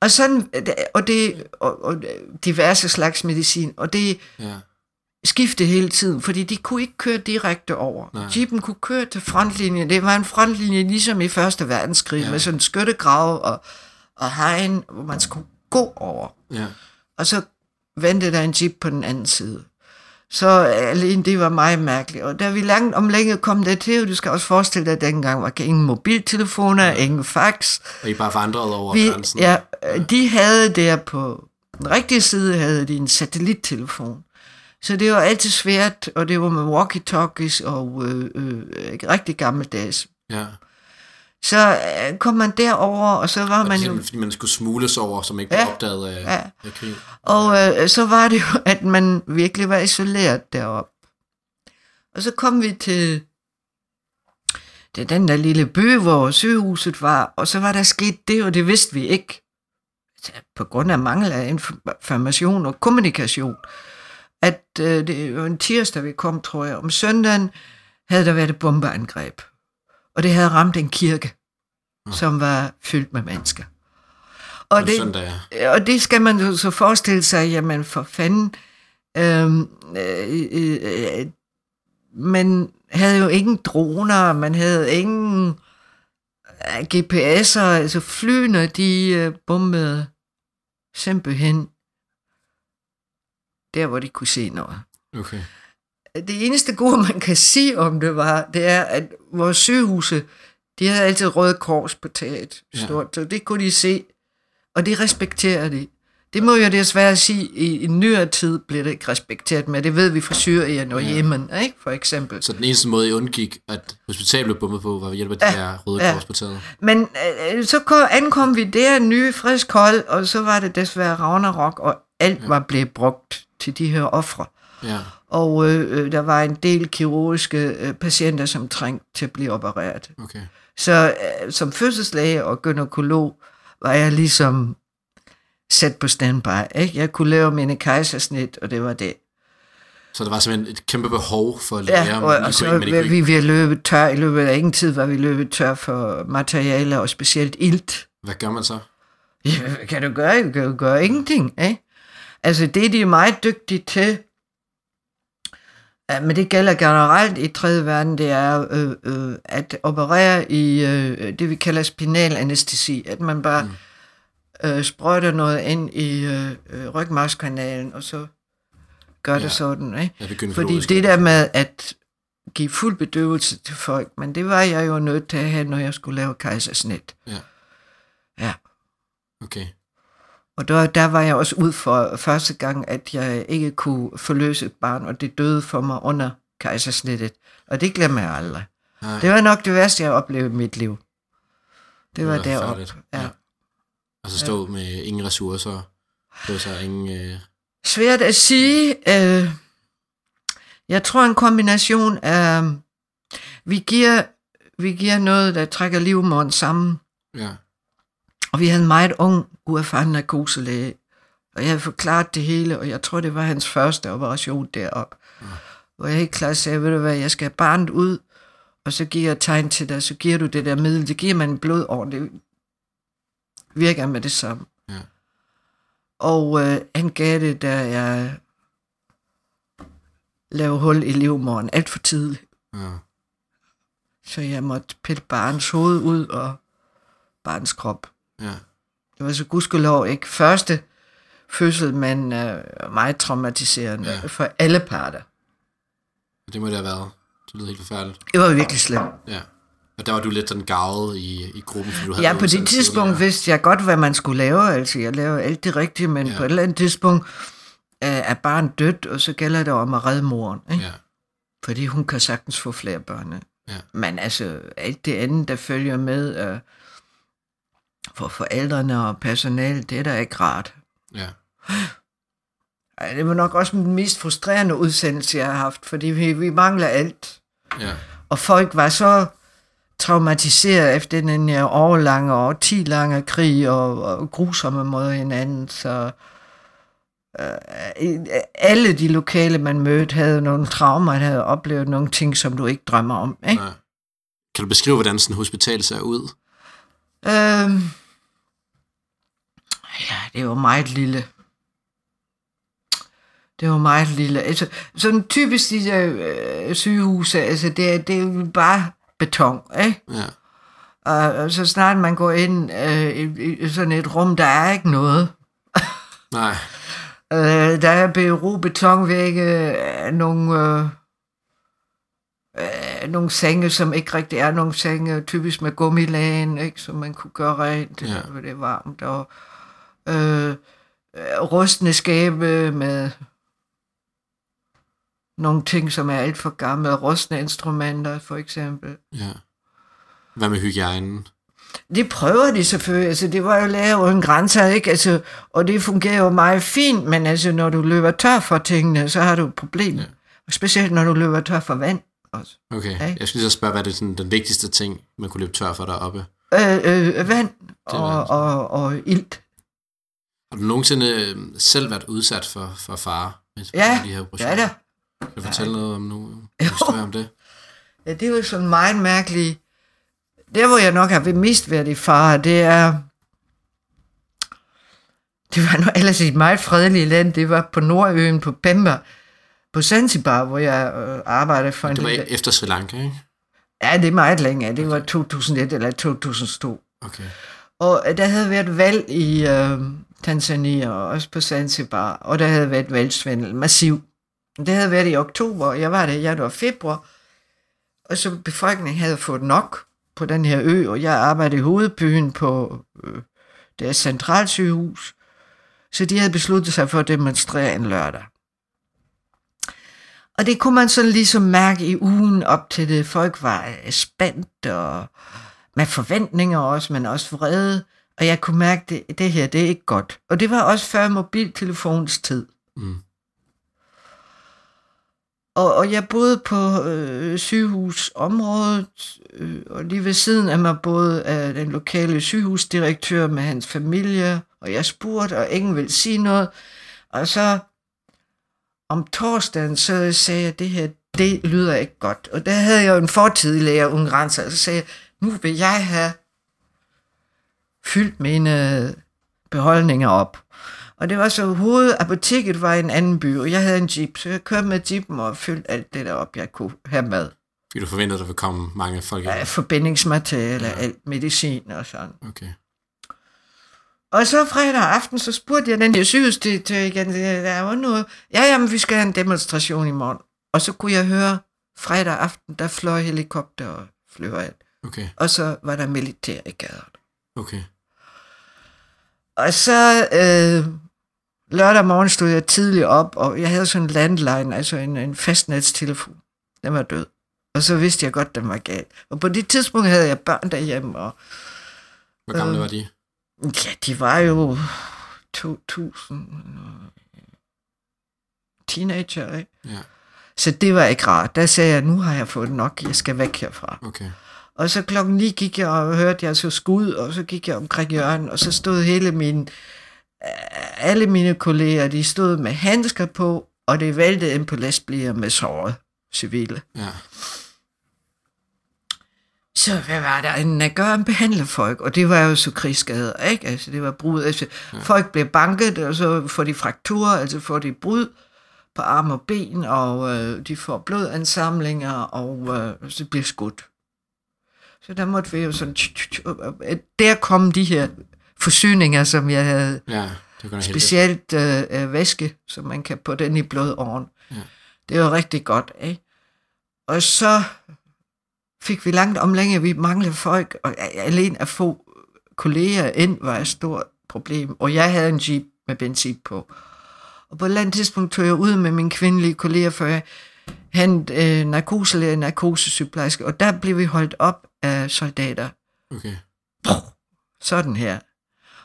S1: Og sådan, og det, og, og diverse slags medicin, og det
S5: Ja.
S1: skiftede hele tiden, fordi de kunne ikke køre direkte over.
S5: Nej.
S1: Jeepen kunne køre til frontlinjen. Det var en frontlinje ligesom i Første Verdenskrig,
S5: Ja.
S1: med sådan skyttegrav og, og hegn, hvor man skulle gå over.
S5: Ja.
S1: Og så ventede der en jeep på den anden side. Så alene det var meget mærkeligt. Og da vi langt om længe kom der til, og du skal også forestille dig, at dengang var der ingen mobiltelefoner, ingen fax.
S5: Og I bare vandrede over
S1: Vi,
S5: grænsen.
S1: ja, de havde der på den rigtige side, havde de en satellittelefon. Så det var altid svært, og det var med walkie-talkies og øh, øh, rigtig gammeldags.
S5: ja.
S1: Så øh, kom man derover, og så var
S5: Og
S1: man
S5: det
S1: jo...
S5: fordi man skulle smugles over, som ikke blev
S1: Ja.
S5: opdaget af,
S1: Ja.
S5: af krig.
S1: Og øh, så var det jo, at man virkelig var isoleret deroppe. Og så kom vi til, til den der lille by, hvor sygehuset var, og så var der sket det, og det vidste vi ikke. Altså, På grund af mangel af information og kommunikation. At øh, det var en tirsdag, vi kom, tror jeg. Om søndagen havde der været et bombeangreb. Og det havde ramt en kirke, som var fyldt med mennesker. Og
S5: Og det, søndag.
S1: og det skal man jo så forestille sig, jamen for fanden, øhm, øh, øh, øh, man havde jo ingen droner, man havde ingen øh, GPS'er, altså flyene, de øh, bombede simpelthen der, hvor de kunne se noget.
S5: Okay.
S1: Det eneste gode, man kan sige om det, var, det er, at vores sygehuse, de havde altid røde kors på taget,
S5: Ja.
S1: stort, så det kunne de se, og det respekterer de. Det må jeg desværre sige, i, i nyere tid bliver det ikke respekteret, men det ved vi fra Syrien og
S5: Ja.
S1: Yemen, ikke, for eksempel.
S5: Så den eneste måde, I undgik, at hospitalet blev bombet på, var ved hjælp af de
S1: Ja,
S5: her røde
S1: ja.
S5: kors på taget.
S1: Men øh, så kom, ankom vi der, nye, frisk hold, og så var det desværre Ragnarok, og alt var blevet brugt til de her ofre.
S5: Ja.
S1: Og øh, øh, der var en del kirurgiske øh, patienter, som trængte til at blive opereret.
S5: Okay.
S1: Så øh, som fødselslæge og gynekolog var jeg ligesom sat på standby. Ikke? Jeg kunne lave mine kejsersnit, og det var det.
S5: Så der var simpelthen et kæmpe behov for at lære,
S1: Ja, og, og så
S5: ikke-
S1: vi ved at løbe tør. I løbet af ingen tid var vi løbet tør for materialer, og specielt ilt.
S5: Hvad gør man så?
S1: Ja, kan du gøre? Du kan jo gøre ingenting, ikke? Altså, det de er meget dygtige til, ja, men det gælder generelt i 3. verden, det er øh, øh, at operere i øh, det, vi kalder spinal anæstesi. At man bare mm. øh, sprøjter noget ind i øh, øh, rygmarvskanalen, og så gør
S5: Ja.
S1: det sådan, ikke?
S5: Ja, det
S1: Fordi det der med at give fuld bedøvelse til folk, men det var jeg jo nødt til at have, når jeg skulle lave kejsersnit.
S5: Ja.
S1: Ja.
S5: Okay.
S1: Og der, der var jeg også ud for første gang, at jeg ikke kunne forløse et barn, og det døde for mig under kejsersnittet. Og det glemmer jeg aldrig.
S5: Nej.
S1: Det var nok det værste, jeg oplevede i mit liv. Det var
S5: Det var
S1: deroppe.
S5: forfærdeligt.
S1: Ja.
S5: Ja. Og så stå med ingen ressourcer, på sig ingen... Øh,
S1: Svært at sige. Øh, jeg tror en kombination af, vi giver, vi giver noget, der trækker livmoderen sammen.
S5: ja.
S1: Og vi havde en meget ung, uerfaren narkoselæge. Og jeg havde forklaret det hele, og jeg tror, det var hans første operation deroppe. Ja. Hvor jeg helt klart sagde, ved du hvad, jeg skal have barnet ud, og så giver jeg tegn til dig, så giver du det der middel. Det giver man en blodår, det virker med det samme.
S5: Ja.
S1: Og øh, han gav det, da jeg lavede hul i livmoderen alt for tidligt.
S5: ja.
S1: Så jeg måtte pille barns hoved ud og barns krop.
S5: Ja.
S1: Det var så gudskelov ikke første fødsel, men øh, meget traumatiserende
S5: Ja.
S1: ja. for alle parter.
S5: Det må det have været. Det lyder helt forfærdeligt.
S1: Det var virkelig slemt.
S5: Ja. Og der var du lidt sådan gavet i, i gruppen, fordi du havde
S1: Ja, på det tidspunkt
S5: tidligere.
S1: vidste jeg godt, hvad man skulle lave. Altså, jeg lavede alt det rigtige, men
S5: Ja.
S1: ja. på et eller andet tidspunkt øh, er barn dødt, og så gælder det om at redde moren. Ikke?
S5: Ja.
S1: Fordi hun kan sagtens få flere børn.
S5: Ja.
S1: Men altså, alt det andet, der følger med øh, for forældrene og personalet, det er da ikke rart.
S5: Ja.
S1: Ej, det var nok også den mest frustrerende udsendelse, jeg har haft, fordi vi, vi mangler alt.
S5: Ja.
S1: Og folk var så traumatiseret efter den her årlange og 10 lange krig og, og grusomme mod hinanden, så øh, alle de lokale, man mødte, havde nogle traumer, havde oplevet nogle ting, som du ikke drømmer om. Ikke?
S5: ja. Kan du beskrive, hvordan sådan et hospital ser ud?
S1: Øhm, ja, det var meget lille. Det var meget lille. Altså, sådan typisk de der øh, sygehuse, altså det, er- det er jo bare beton, ikke?
S5: Ja.
S1: Og, og så snart man går ind øh, i, i sådan et rum, der er ikke noget.
S5: Nej.
S1: Øh, der er bero, betonvægge, øh, nogle, øh, øh, nogle senge, som ikke rigtig er nogle senge, typisk med gummilagen, ikke, som man kunne gøre rent,
S5: Ja.
S1: det er varmt, og øh, øh, rustne skabe med nogle ting, som er alt for gamle, rustne instrumenter, for eksempel.
S5: Ja. Hvad med hygiejnen?
S1: Det prøver de selvfølgelig, altså det var jo lavet uden grænser, ikke? Altså, og det fungerer jo meget fint, men altså når du løber tør for tingene, så har du et problem.
S5: Ja.
S1: Ja. Specielt når du løber tør for vand også.
S5: Okay.
S1: Ja.
S5: Jeg skulle lige så spørge, hvad er det sådan, den vigtigste ting, man kunne løbe tør for deroppe?
S1: Øh, øh, vand og,
S5: vand.
S1: og, og ilt.
S5: Har du nogensinde øh, selv været udsat for, for fare?
S1: Ja,
S5: de her operationer?
S1: ja da.
S5: Kan du fortælle noget om nogle
S1: Jo.
S5: historier om det?
S1: Ja, det er jo sådan meget mærkeligt. Der, hvor jeg nok har mest været i fare, det er... Det var nu ellers et meget fredeligt land. Det var på Nordøen på Pemba. på Zanzibar, hvor jeg øh, arbejdede for en
S5: Det var
S1: lille...
S5: efter Sri Lanka, ikke?
S1: Ja, det er meget længe. Det var 2001 eller 2002.
S5: Okay.
S1: Og øh, der havde været valg i øh, Tanzania, og også på Zanzibar, og der havde været valgsvindel, massiv. Det havde været i oktober, og jeg var der, jeg var februar, og så befolkningen havde fået nok på den her ø, og jeg arbejdede i hovedbyen på øh, deres centralsygehus, så de havde besluttet sig for at demonstrere en lørdag. Og det kunne man sådan ligesom mærke i ugen op til det. Folk var spændt og med forventninger også, men også vrede. Og jeg kunne mærke, det, det her, det er ikke godt. Og det var også før mobiltelefons tid.
S5: Mm.
S1: Og, og jeg boede på øh, sygehusområdet, øh, og lige ved siden af mig boede øh, den lokale sygehusdirektør med hans familie, og jeg spurgte, og ingen ville sige noget. Og så om torsdagen, så sagde jeg, at det her, det lyder ikke godt. Og der havde jeg jo en fortid i Læger Uden Grænser, og så sagde jeg, nu vil jeg have fyldt mine beholdninger op. Og det var så, hovedapoteket var i en anden by, og jeg havde en jeep, så jeg kørte med jeepen og fyldte alt det der op, jeg kunne have med.
S5: Fordi du forventede, at der ville komme mange folk
S1: Ja,
S5: ind.
S1: forbindingsmateriale,
S5: Ja.
S1: alt medicin og sådan.
S5: Okay.
S1: Og så fredag aften, så spurgte jeg den her sygehusdirektør igen, der var noget, ja, jamen, vi skal have en demonstration i morgen. Og så kunne jeg høre, fredag aften, der fløj helikopter og flyver alt.
S5: Okay.
S1: Og så var der militær i gaden.
S5: Okay.
S1: Og så øh, lørdag morgen stod jeg tidligt op, og jeg havde sådan en landline, altså en, en fastnetstelefon. Den var død. Og så vidste jeg godt, den var galt. Og på det tidspunkt havde jeg børn derhjemme, og
S5: Hvor gamle
S1: Øh.
S5: var de?
S1: ja, de var jo 2000 teenager, ikke?
S5: Ja.
S1: Så det var ikke rart. Der sagde jeg, nu har jeg fået nok, jeg skal væk herfra.
S5: Okay.
S1: Og så klokken 9 gik jeg og hørte jeg så skud, og så gik jeg omkring hjørnet, og så stod hele min, alle mine kolleger, de stod med handsker på, og det væltede ind på lastbiler med såret civile.
S5: Ja.
S1: Så hvad var der en at gøre en behandle folk? Og det var jo så krigsskader, ikke? Altså det var brud. Altså, ja. Folk blev banket, og så får de frakturer, altså får de brud på arm og ben, og øh, de får blodansamlinger, og øh, så bliver skudt. Så der måtte vi jo sådan... øh, Der kom de her forsyninger, som jeg havde
S5: Ja, det
S1: specielt øh, øh, væske, som man kan putte ind i blodåren.
S5: Ja.
S1: Det var rigtig godt, ikke? Og så fik vi langt om længe, vi manglede folk, og alene at få kolleger ind var et stort problem. Og jeg havde en jeep med benzin på. Og på et eller andet tidspunkt tog jeg ud med min kvindelige kolleger, for jeg hentede øh, narkoselæger, narkosesygeplejerske, og der blev vi holdt op af soldater
S5: Okay.
S1: sådan her.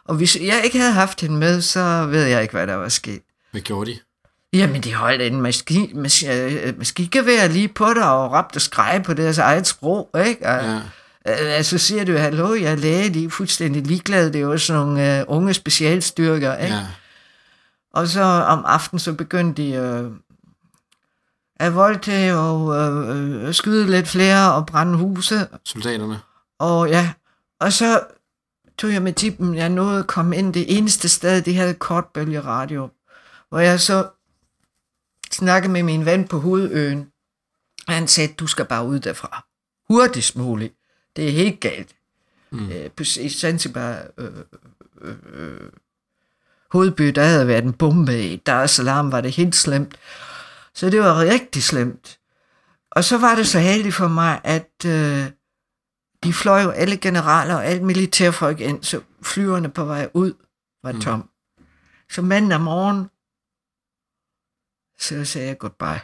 S1: Og hvis jeg ikke havde haft hende med, så ved jeg ikke, hvad der var sket.
S5: Hvad gjorde de?
S1: Jamen, de holdt en maski, mas, øh, maskingevær lige på dig og råbte og skreg på deres eget sprog, ikke? Og,
S5: Ja.
S1: ja. Altså siger du, hallo, jeg er læge, de er fuldstændig ligeglade, det er jo sådan nogle uh, unge specialstyrker, ikke?
S5: Ja.
S1: Og så om aftenen, så begyndte de øh, at voldtage og øh, øh, skyde lidt flere og brænde huse.
S5: Soldaterne.
S1: Og ja, og så tog jeg med tippen, jeg nåede at komme ind det eneste sted, de havde kortbølge radio, hvor jeg så snakkede med min ven på hovedøen, og han sagde, du skal bare ud derfra. Hurtigst muligt. Det er helt galt. Mm. Øh, på Zanzibar øh, øh, øh, hovedby, der havde været en bombe i Dar es Salaam, var det helt slemt. Så det var rigtig slemt. Og så var det så heldigt for mig, at øh, de fløj jo alle generaler og alle militærfolk ind, så flyverne på vej ud var
S5: Mm.
S1: tom. Så manden om morgenen, så sagde jeg goodbye.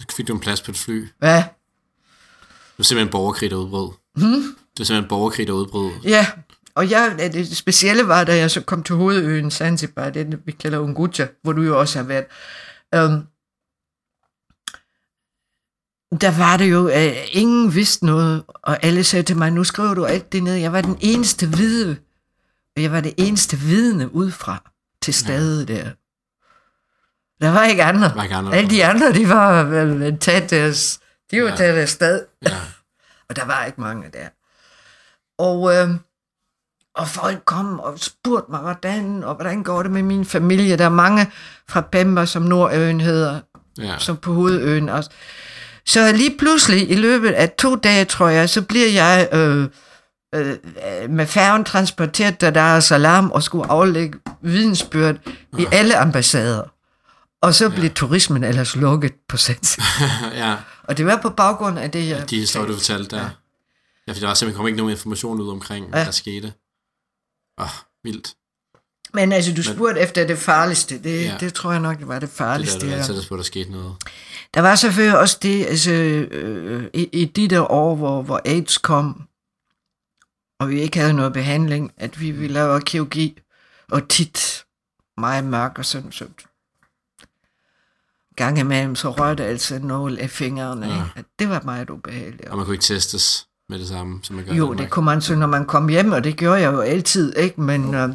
S5: Så fik du en plads på et fly.
S1: Hvad?
S5: Det var simpelthen borgerkrig, der udbrød.
S1: Hmm?
S5: Det var simpelthen borgerkrig, der udbrød.
S1: Ja, og jeg, det specielle var, da jeg så kom til hovedøen Zanzibar, det vi kalder Unguja, hvor du jo også har været. Um, der var det jo, at ingen vidste noget, og alle sagde til mig, nu skriver du alt det ned. Jeg var den eneste hvide, og jeg var det eneste vidne udefra til stede der. Der var ikke andre.
S5: Var ikke andre.
S1: Alle de andre, de var vel taget deres, de var
S5: Ja.
S1: taget deres sted.
S5: Ja.
S1: Og der var ikke mange der. Og, øh, og folk kom og spurgte mig, hvordan, og hvordan går det med min familie. Der er mange fra Pemba, som Nordøen hedder,
S5: Ja.
S1: som på hovedøen også. Så lige pludselig, i løbet af to dage, tror jeg, så bliver jeg øh, øh, med færgen transporteret til Dar es Salaam og skulle aflægge vidensbyrd i alle ambassader. Og så blev turismen ellers lukket på Zanzibar.
S5: ja,
S1: Og det var på baggrund af det, jeg...
S5: de historier, du fortalte der. Ja. ja, for der var simpelthen kom ikke nogen information ud omkring, hvad
S1: Ja.
S5: der skete. Åh, oh, vildt.
S1: Men altså, du spurgte efter det farligste. Det,
S5: Ja.
S1: ja. det tror jeg nok, det var det
S5: Det
S1: farligste.
S5: der, du
S1: ja.
S5: altid på, at der skete noget.
S1: Der var selvfølgelig også det, altså, øh, i, i de der år, hvor, hvor AIDS kom, og vi ikke havde noget behandling, at vi ville lave kirurgi, og tit meget mørk og sådan, så gang imellem, så rørte altså nål af fingrene.
S5: Ja.
S1: Ja. Det var meget ubehageligt.
S5: Og man kunne ikke testes med det samme, som man gør
S1: Jo, det kunne man så, når man kom hjem, og det gjorde jeg jo altid, ikke? Men, øh,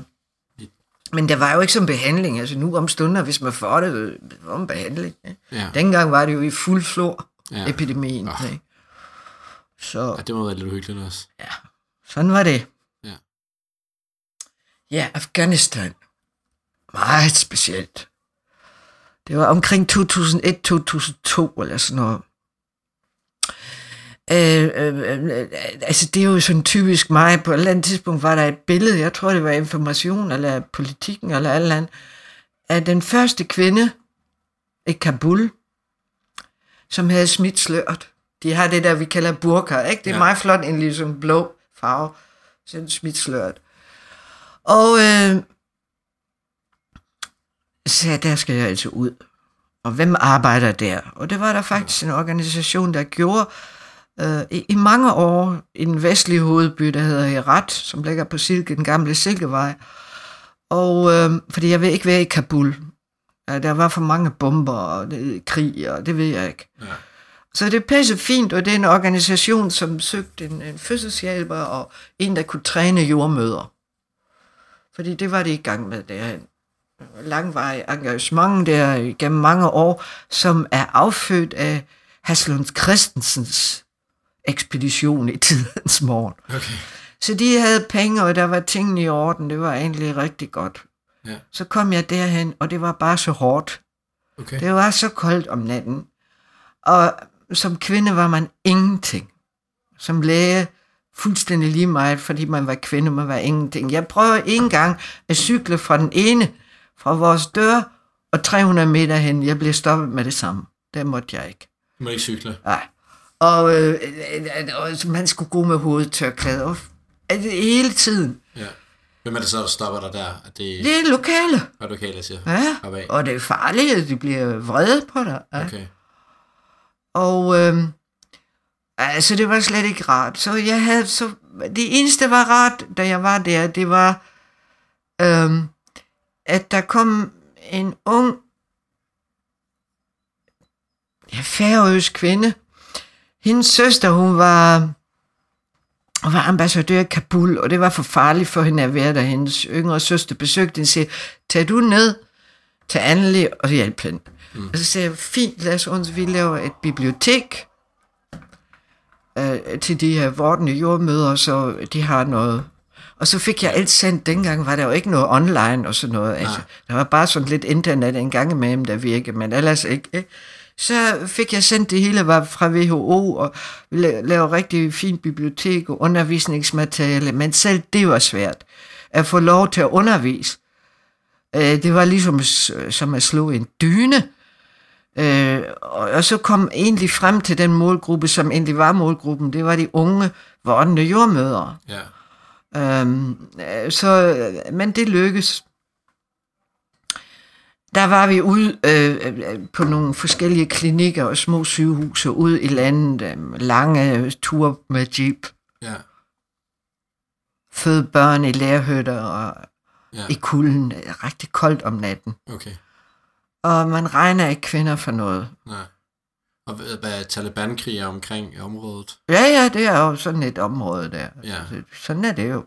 S1: men der var jo ikke som behandling. Altså nu om stunder, hvis man får det, en behandling.
S5: Ja.
S1: Dengang var det jo i fuld flor,
S5: Ja.
S1: ja. epidemien.
S5: Ah.
S1: Ikke? Så
S5: ja, det må være lidt uhyggeligt også.
S1: sådan var det.
S5: Ja.
S1: Ja, Afghanistan. Meget specielt. Det var omkring 2001-2002 eller sådan noget. Øh, øh, øh, altså det er jo sådan typisk mig. På et eller andet tidspunkt var der et billede, jeg tror det var information eller politikken eller alt andet, af den første kvinde i Kabul, som havde smidt sløret. De har det der, vi kalder burka, ikke? Det er
S5: Ja.
S1: meget flot, en ligesom blå farve. Så den smidt sløret. Og øh, så der skal jeg altså ud. Og hvem arbejder der? Og det var der faktisk en organisation, der gjorde øh, i, i mange år i den vestlige hovedby, der hedder Herat, som ligger på Silke, den gamle Silkevej. Og øh, fordi jeg vil ikke være i Kabul. Der var for mange bomber og det, krig, og det ved jeg ikke.
S5: Ja.
S1: Så det passer fint, og det er en organisation, som søgte en, en fødselshjælper og en, der kunne træne jordmøder. Fordi det var det i gang med der. Langvarig engagement der gennem mange år, som er affødt af Haslund Christensens ekspedition i tidens morgen.
S5: Okay.
S1: Så de havde penge, og der var tingene i orden. Det var egentlig rigtig godt.
S5: Ja.
S1: Så kom jeg derhen, og det var bare så hårdt.
S5: Okay.
S1: Det var så koldt om natten. Og som kvinde var man ingenting. Som læge fuldstændig lige meget, fordi man var kvinde, man var ingenting. Jeg prøvede en gang at cykle fra den ene, fra vores dør, og 300 meter hen. Jeg blev stoppet med det samme. Der måtte jeg ikke.
S5: Du må ikke cykle.
S1: Nej. Og, øh, øh, øh, og man skulle gå med hovedtørklæde. Og, altså, hele tiden.
S5: Ja. Hvem er det så, der stopper dig der? Er det,
S1: Det er lokale.
S5: du kalder siger?
S1: Ja.
S5: Opad.
S1: Og det er farligt, at de bliver vrede på dig. Ja.
S5: Okay.
S1: Og øh, altså, det var slet ikke rart. Så jeg havde så... Det eneste, der var rart, da jeg var der, det var, øh, at der kom en ung, ja, færøsk kvinde. Hendes søster, hun var, hun var ambassadør i Kabul, og det var for farligt for hende at være der. Hendes yngre søster besøgte hende og sagde, tag du ned til Anneli og hjælp hende. Mm. Og så sagde jeg, fint, lad os uns, vi laver et bibliotek øh, til de her vortende jordmøder, så de har noget. Og så fik jeg alt sendt, dengang var der jo ikke noget online og sådan noget. Altså, der var bare sådan lidt internet en gang imellem, der virkede, men ellers ikke. ikke? Så fik jeg sendt det hele var fra WHO, og lavede rigtig fint bibliotek og undervisningsmateriale, men selv det var svært at få lov til at undervise. Øh, det var ligesom som at slå en dyne. Øh, og, så kom egentlig frem til den målgruppe, som egentlig var målgruppen, det var de unge vortende jordmødre.
S5: Ja.
S1: Øhm, øh, så, øh, men det lykkedes. Der var vi ude øh, på nogle forskellige klinikker og små sygehuse ude i landet. Øh, lange ture med jeep.
S5: Ja.
S1: Føde børn i lærhytter og
S5: Ja.
S1: i kulden. Rigtig koldt om natten.
S5: Okay.
S1: Og man regner ikke kvinder for noget.
S5: Nej. Og hvad er Taliban-kriger omkring i området?
S1: Ja, ja, det er jo sådan et område der.
S5: Ja.
S1: Sådan er det jo.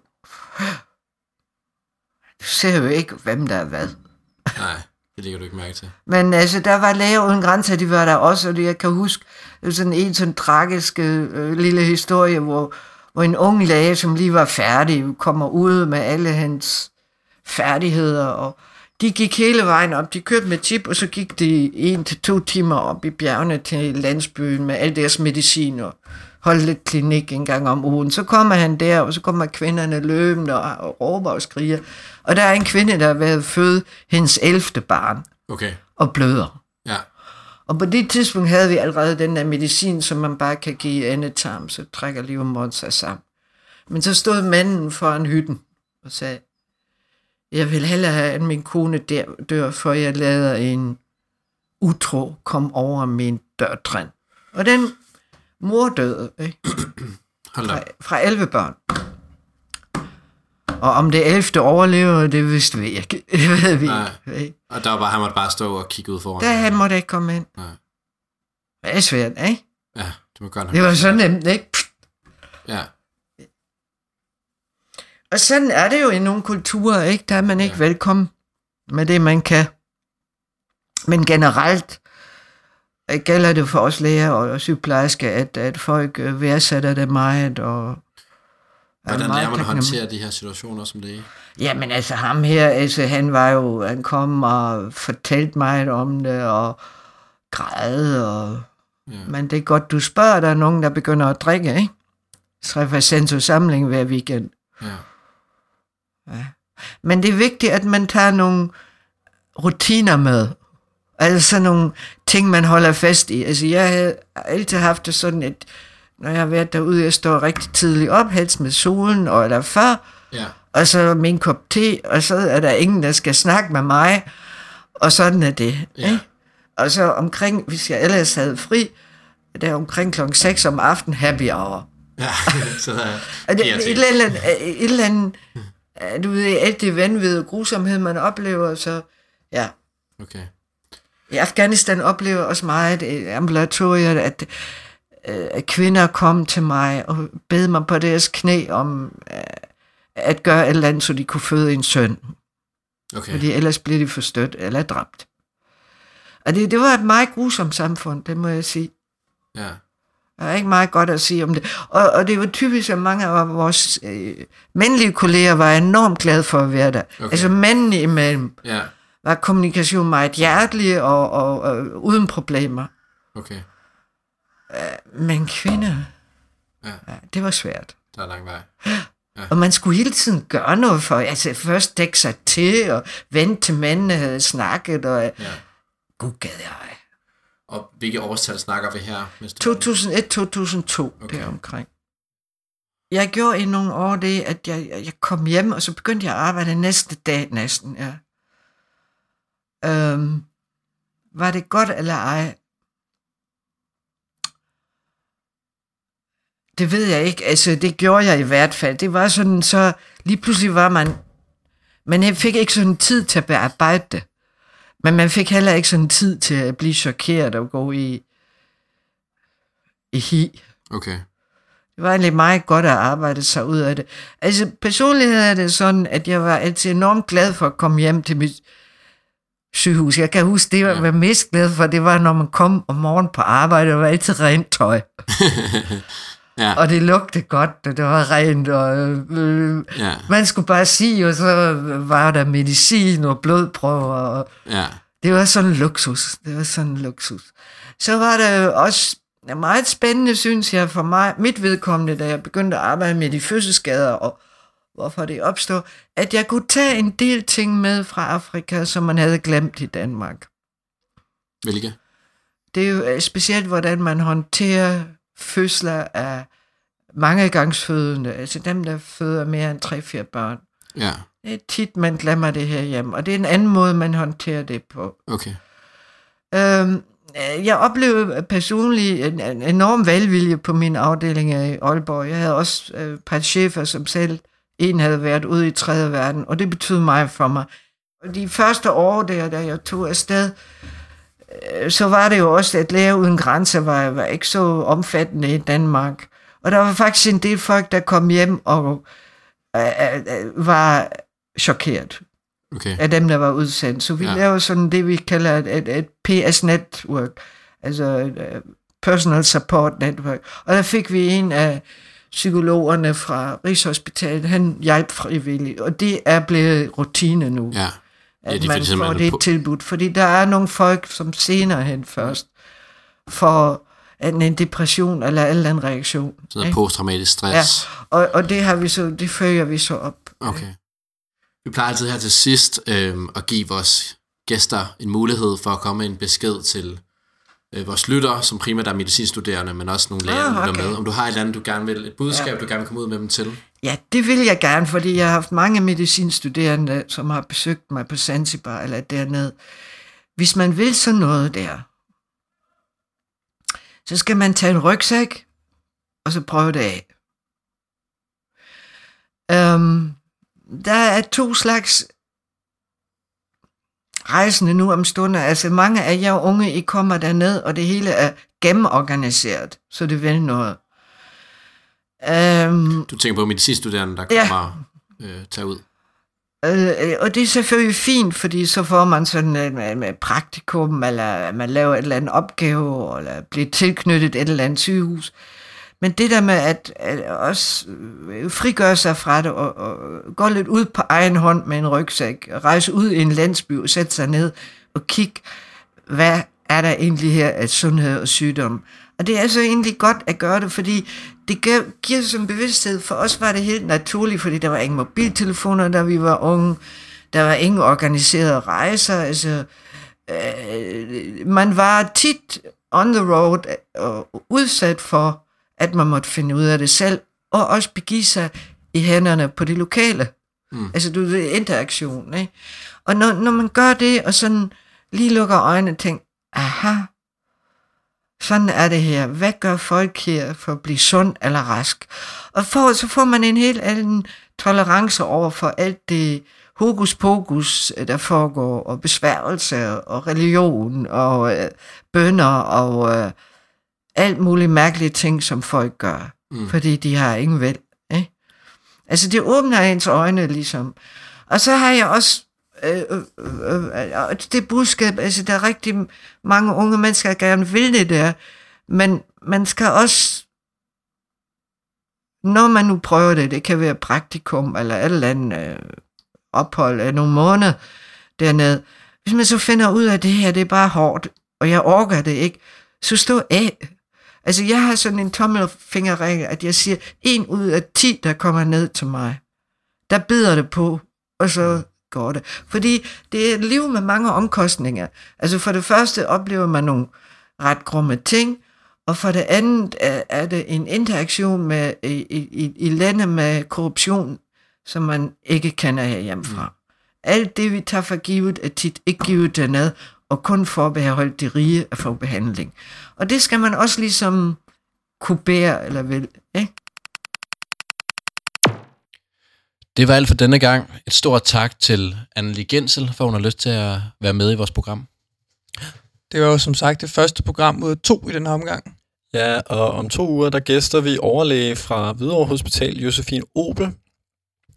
S1: Du ser jo ikke, hvem der er hvad.
S5: Nej, det lægger du ikke mærke til.
S1: Men altså, der var Læger Uden Grænser, de var der også, og det, jeg kan huske sådan en sådan tragisk øh, lille historie, hvor, hvor en ung læge, som lige var færdig, kommer ud med alle hans færdigheder, og De gik hele vejen op. De kørte med chip, og så gik de en til to timer op i bjergene til landsbyen med al deres medicin og holdt lidt klinik en gang om ugen. Så kommer han der, og så kommer kvinderne løbende og, og råber og skriger. Og der er en kvinde, der har været født hendes 11. barn
S5: Okay.
S1: og bløder.
S5: Ja.
S1: Og på det tidspunkt havde vi allerede den der medicin, som man bare kan give endetarm, så trækker livmoderen sig sammen. Men så stod manden foran hytten og sagde, jeg vil hellere have, at min kone der, dør, for jeg lader en utro komme over min dørtræn. Og den mor døde ikke?
S5: Hold.
S1: Fra, fra 11 børn. Og om det 11. overlever, det vidste vi ikke. Det ved vi
S5: Nej.
S1: ikke.
S5: Og der var bare, han måtte bare stå og kigge ud foran.
S1: Der han måtte ikke komme ind.
S5: Nej.
S1: Det er svært, ikke?
S5: Ja, det må godt
S1: Det var så nemt, ikke?
S5: Ja.
S1: Og sådan er det jo i nogle kulturer, ikke? Der er man ikke
S5: Ja.
S1: velkommen med det, man kan. Men generelt gælder det for os læger og sygeplejersker, at, at folk øh, værdsætter det meget. Og
S5: Hvordan lærer man at håndtere de her situationer som læge?
S1: Jamen altså ham her, altså, han var jo, han kom og fortalte mig om det, og græd, og...
S5: Ja.
S1: Men det er godt, du spørger, der er nogen, der begynder at drikke, ikke? Træffer samling hver weekend.
S5: Ja.
S1: Men det er vigtigt, at man tager nogle rutiner med. Altså sådan nogle ting, man holder fast i. Altså jeg har altid haft det sådan, at når jeg har været derude, jeg står rigtig tidligt op, helst med solen, og eller før,
S5: Ja.
S1: og så min kop te, og så er der ingen, der skal snakke med mig, og sådan er det.
S5: Ja.
S1: Ikke? Og så omkring, hvis jeg ellers havde fri, der omkring klokken 6 om aftenen, happy hour.
S5: Ja. så der
S1: det, et, eller andet, et eller andet, du ved, alt det vanvid og grusomhed, man oplever, så ja.
S5: Okay.
S1: I Afghanistan oplever jeg også meget i ambulatoriet, at, øh, at kvinder kom til mig og bed mig på deres knæ om øh, at gøre et eller andet, så de kunne føde en søn.
S5: Okay.
S1: Fordi ellers bliver de forstødt eller dræbt. Og det, det var et meget grusomt samfund, det må jeg sige.
S5: Ja.
S1: Der er ikke meget godt at sige om det. Og, og det var typisk, at mange af vores øh, mandlige kolleger var enormt glade for at være der.
S5: Okay.
S1: Altså mændene imellem
S5: Ja.
S1: Var kommunikation meget hjertelig og, og, og uden problemer.
S5: Okay.
S1: Men kvinder,
S5: Ja.
S1: ja, det var svært.
S5: Der er lang vej.
S1: Og man skulle hele tiden gøre noget for, altså først dække sig til og vente til mændene havde snakket, og
S5: Ja.
S1: gud gad jeg.
S5: Og hvilke årstal snakker vi her? Hvis du
S1: 2001-2002,
S5: Okay.
S1: okay. deromkring. Jeg gjorde i nogle år det, at jeg, jeg kom hjem, og så begyndte jeg at arbejde næste dag næsten, ja. Øhm, var det godt eller ej? Det ved jeg ikke. Altså, det gjorde jeg i hvert fald. Det var sådan, så lige pludselig var man... Men jeg fik ikke sådan tid til at bearbejde det. Men man fik heller ikke sådan tid til at blive chokeret og gå i, i hi.
S5: Okay.
S1: Det var egentlig meget godt at arbejde sig ud af det. Altså personligt er det sådan, at jeg var altid enormt glad for at komme hjem til mit sygehus. Jeg kan huske, det jeg
S5: Ja.
S1: var mest glad for, det var, når man kom om morgenen på arbejde, og var altid rent tøj.
S5: Ja.
S1: Og det lugtede godt, og det var rent, og øh,
S5: Ja.
S1: man skulle bare sige, og så var der medicin og blodprøver, og
S5: Ja.
S1: det var sådan en luksus. Det var sådan en luksus. Så var det også meget spændende, synes jeg, for mig, mit vedkommende, da jeg begyndte at arbejde med de fødselsskader, og hvorfor det opstår, at jeg kunne tage en del ting med fra Afrika, som man havde glemt i Danmark.
S5: Hvilke?
S1: Det er jo øh, specielt, hvordan man håndterer fødsler af mange gangsfødende, altså dem, der føder mere end 3-4 børn.
S5: Ja.
S1: Det er tit, man glemmer det her hjemme, og det er en anden måde, man håndterer det på.
S5: Okay.
S1: Øhm, øh, jeg oplevede personligt en, en enorm velvilje på min afdeling i Aalborg. Jeg havde også øh, par chefer, som selv en havde været ude i tredje verden, og det betød meget for mig. Og de første år der, da jeg tog afsted, øh, så var det jo også, at Læger Uden Grænser var, var ikke så omfattende i Danmark. Og der var faktisk en del folk, der kom hjem og øh, øh, var chokeret
S5: Okay.
S1: af dem, der var udsendt. Så vi
S5: Ja.
S1: laver sådan det, vi kalder et, et, et PS-network, altså et uh, Personal Support Network. Og der fik vi en af psykologerne fra Rigshospitalet, han hjalp frivilligt, og det er blevet rutine nu.
S5: Ja.
S1: at
S5: Ja,
S1: ja, man
S5: får
S1: det
S5: på-
S1: tilbud. Fordi der er nogle folk, som senere hen først får en, depression eller en eller anden reaktion.
S5: Sådan noget posttraumatisk stress.
S1: Og, og det, har vi så, det følger vi så op.
S5: Okay. Vi plejer altid her til sidst øh, at give vores gæster en mulighed for at komme med en besked til øh, vores lyttere, som primært er medicinstuderende, men også nogle læger,
S1: Ah,
S5: der lytter
S1: okay.
S5: med. Om du har et eller andet, du gerne vil, et budskab,
S1: Ja.
S5: du gerne vil komme ud med dem til.
S1: Ja, det vil jeg gerne, fordi jeg har haft mange medicinstuderende, som har besøgt mig på Zanzibar eller dernede. Hvis man vil sådan noget der, så skal man tage en rygsæk, og så prøve det af. Um, der er to slags rejsende nu om stunder. Altså mange af jer unge, I kommer derned, og det hele er gennemorganiseret, så det vil noget. Um,
S5: Du tænker på medicinstuderende, der
S1: Ja.
S5: kommer øh, tage ud.
S1: Øh, og det er selvfølgelig fint, fordi så får man sådan en, en, en praktikum, eller man laver et eller andet opgave, eller bliver tilknyttet et eller andet sygehus. Men det der med at, at også øh, frigøre sig fra det, og, og gå lidt ud på egen hånd med en rygsæk, og rejse ud i en landsby og sætte sig ned og kigge, hvad er der egentlig her af sundhed og sygdom. Og det er altså egentlig godt at gøre det, fordi det giver, giver en bevidsthed. For os var det helt naturligt, fordi der var ingen mobiltelefoner, da vi var unge. Der var ingen organiserede rejser. Altså, øh, man var tit on the road og udsat for, at man måtte finde ud af det selv, og også begive sig i hænderne på det lokale. Mm. Altså, du ved, interaktion, ikke? Og når, når man gør det, og sådan lige lukker øjnene og tænker, aha, sådan er det her. Hvad gør folk her for at blive sund eller rask? Og for, så får man en helt anden tolerance over for alt det hokus pokus, der foregår, og besværgelse, og religion, og øh, bønder, og øh, alt muligt mærkelige ting, som folk gør, mm. fordi de har ingen vel. Ikke? Altså, det åbner ens øjne, ligesom. Og så har jeg også øh, øh, øh, øh, det budskab, altså der er rigtig mange unge mennesker, der gerne vil det der, men man skal også, når man nu prøver det, det kan være praktikum eller et eller andet øh, ophold af nogle måneder dernede, hvis man så finder ud af, at det her, det er bare hårdt, og jeg orker det ikke, så stå af. Altså, jeg har sådan en tommelfingerregel, at jeg siger, en ud af ti, der kommer ned til mig, der bider det på, og så går det. Fordi det er et liv med mange omkostninger. Altså for det første oplever man nogle ret grumme ting, og for det andet er, er det en interaktion med i, i, i lande med korruption, som man ikke kender herhjemmefra. Mm. Alt det, vi tager for givet, er tit ikke givet dernede, og kun forbeholdt de rige at få behandling. Og det skal man også ligesom kunne bære, eller vel, ikke?
S4: Det var alt for denne gang. Et stort tak til Annelie Gensel, for hun har lyst til at være med i vores program.
S2: Det var jo som sagt det første program ud af to i den her omgang.
S3: Ja, og om to uger, der gæster vi overlæge fra Hvidovre Hospital, Josefine Obel,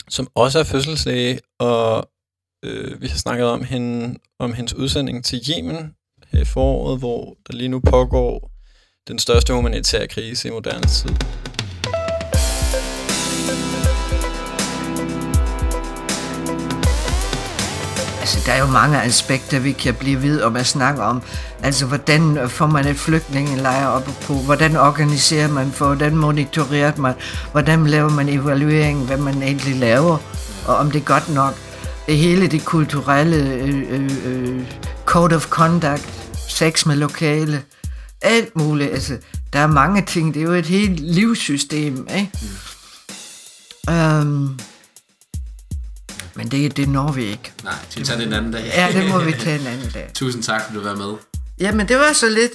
S3: som også er fødselslæge, og øh, vi har snakket om, hende, om hendes udsending til Yemen her i foråret, hvor der lige nu pågår den største humanitære krise i moderne tid.
S1: Altså, der er jo mange aspekter, vi kan blive ved om at snakke om. Altså, hvordan får man et flygtningelejr op på? Hvordan organiserer man for? Hvordan monitorerer man? Hvordan laver man evaluering, hvad man egentlig laver? Og om det er godt nok. Hele det kulturelle øh, øh, øh, code of conduct, sex med lokale, alt muligt. Altså, der er mange ting. Det er jo et helt livssystem, ikke? Mm. Um, men det, det når vi ikke.
S5: Nej, skal vi tage det en anden dag?
S1: Ja, det må vi tage en anden dag.
S5: Tusind tak, fordi du var med.
S1: Jamen, det var så lidt.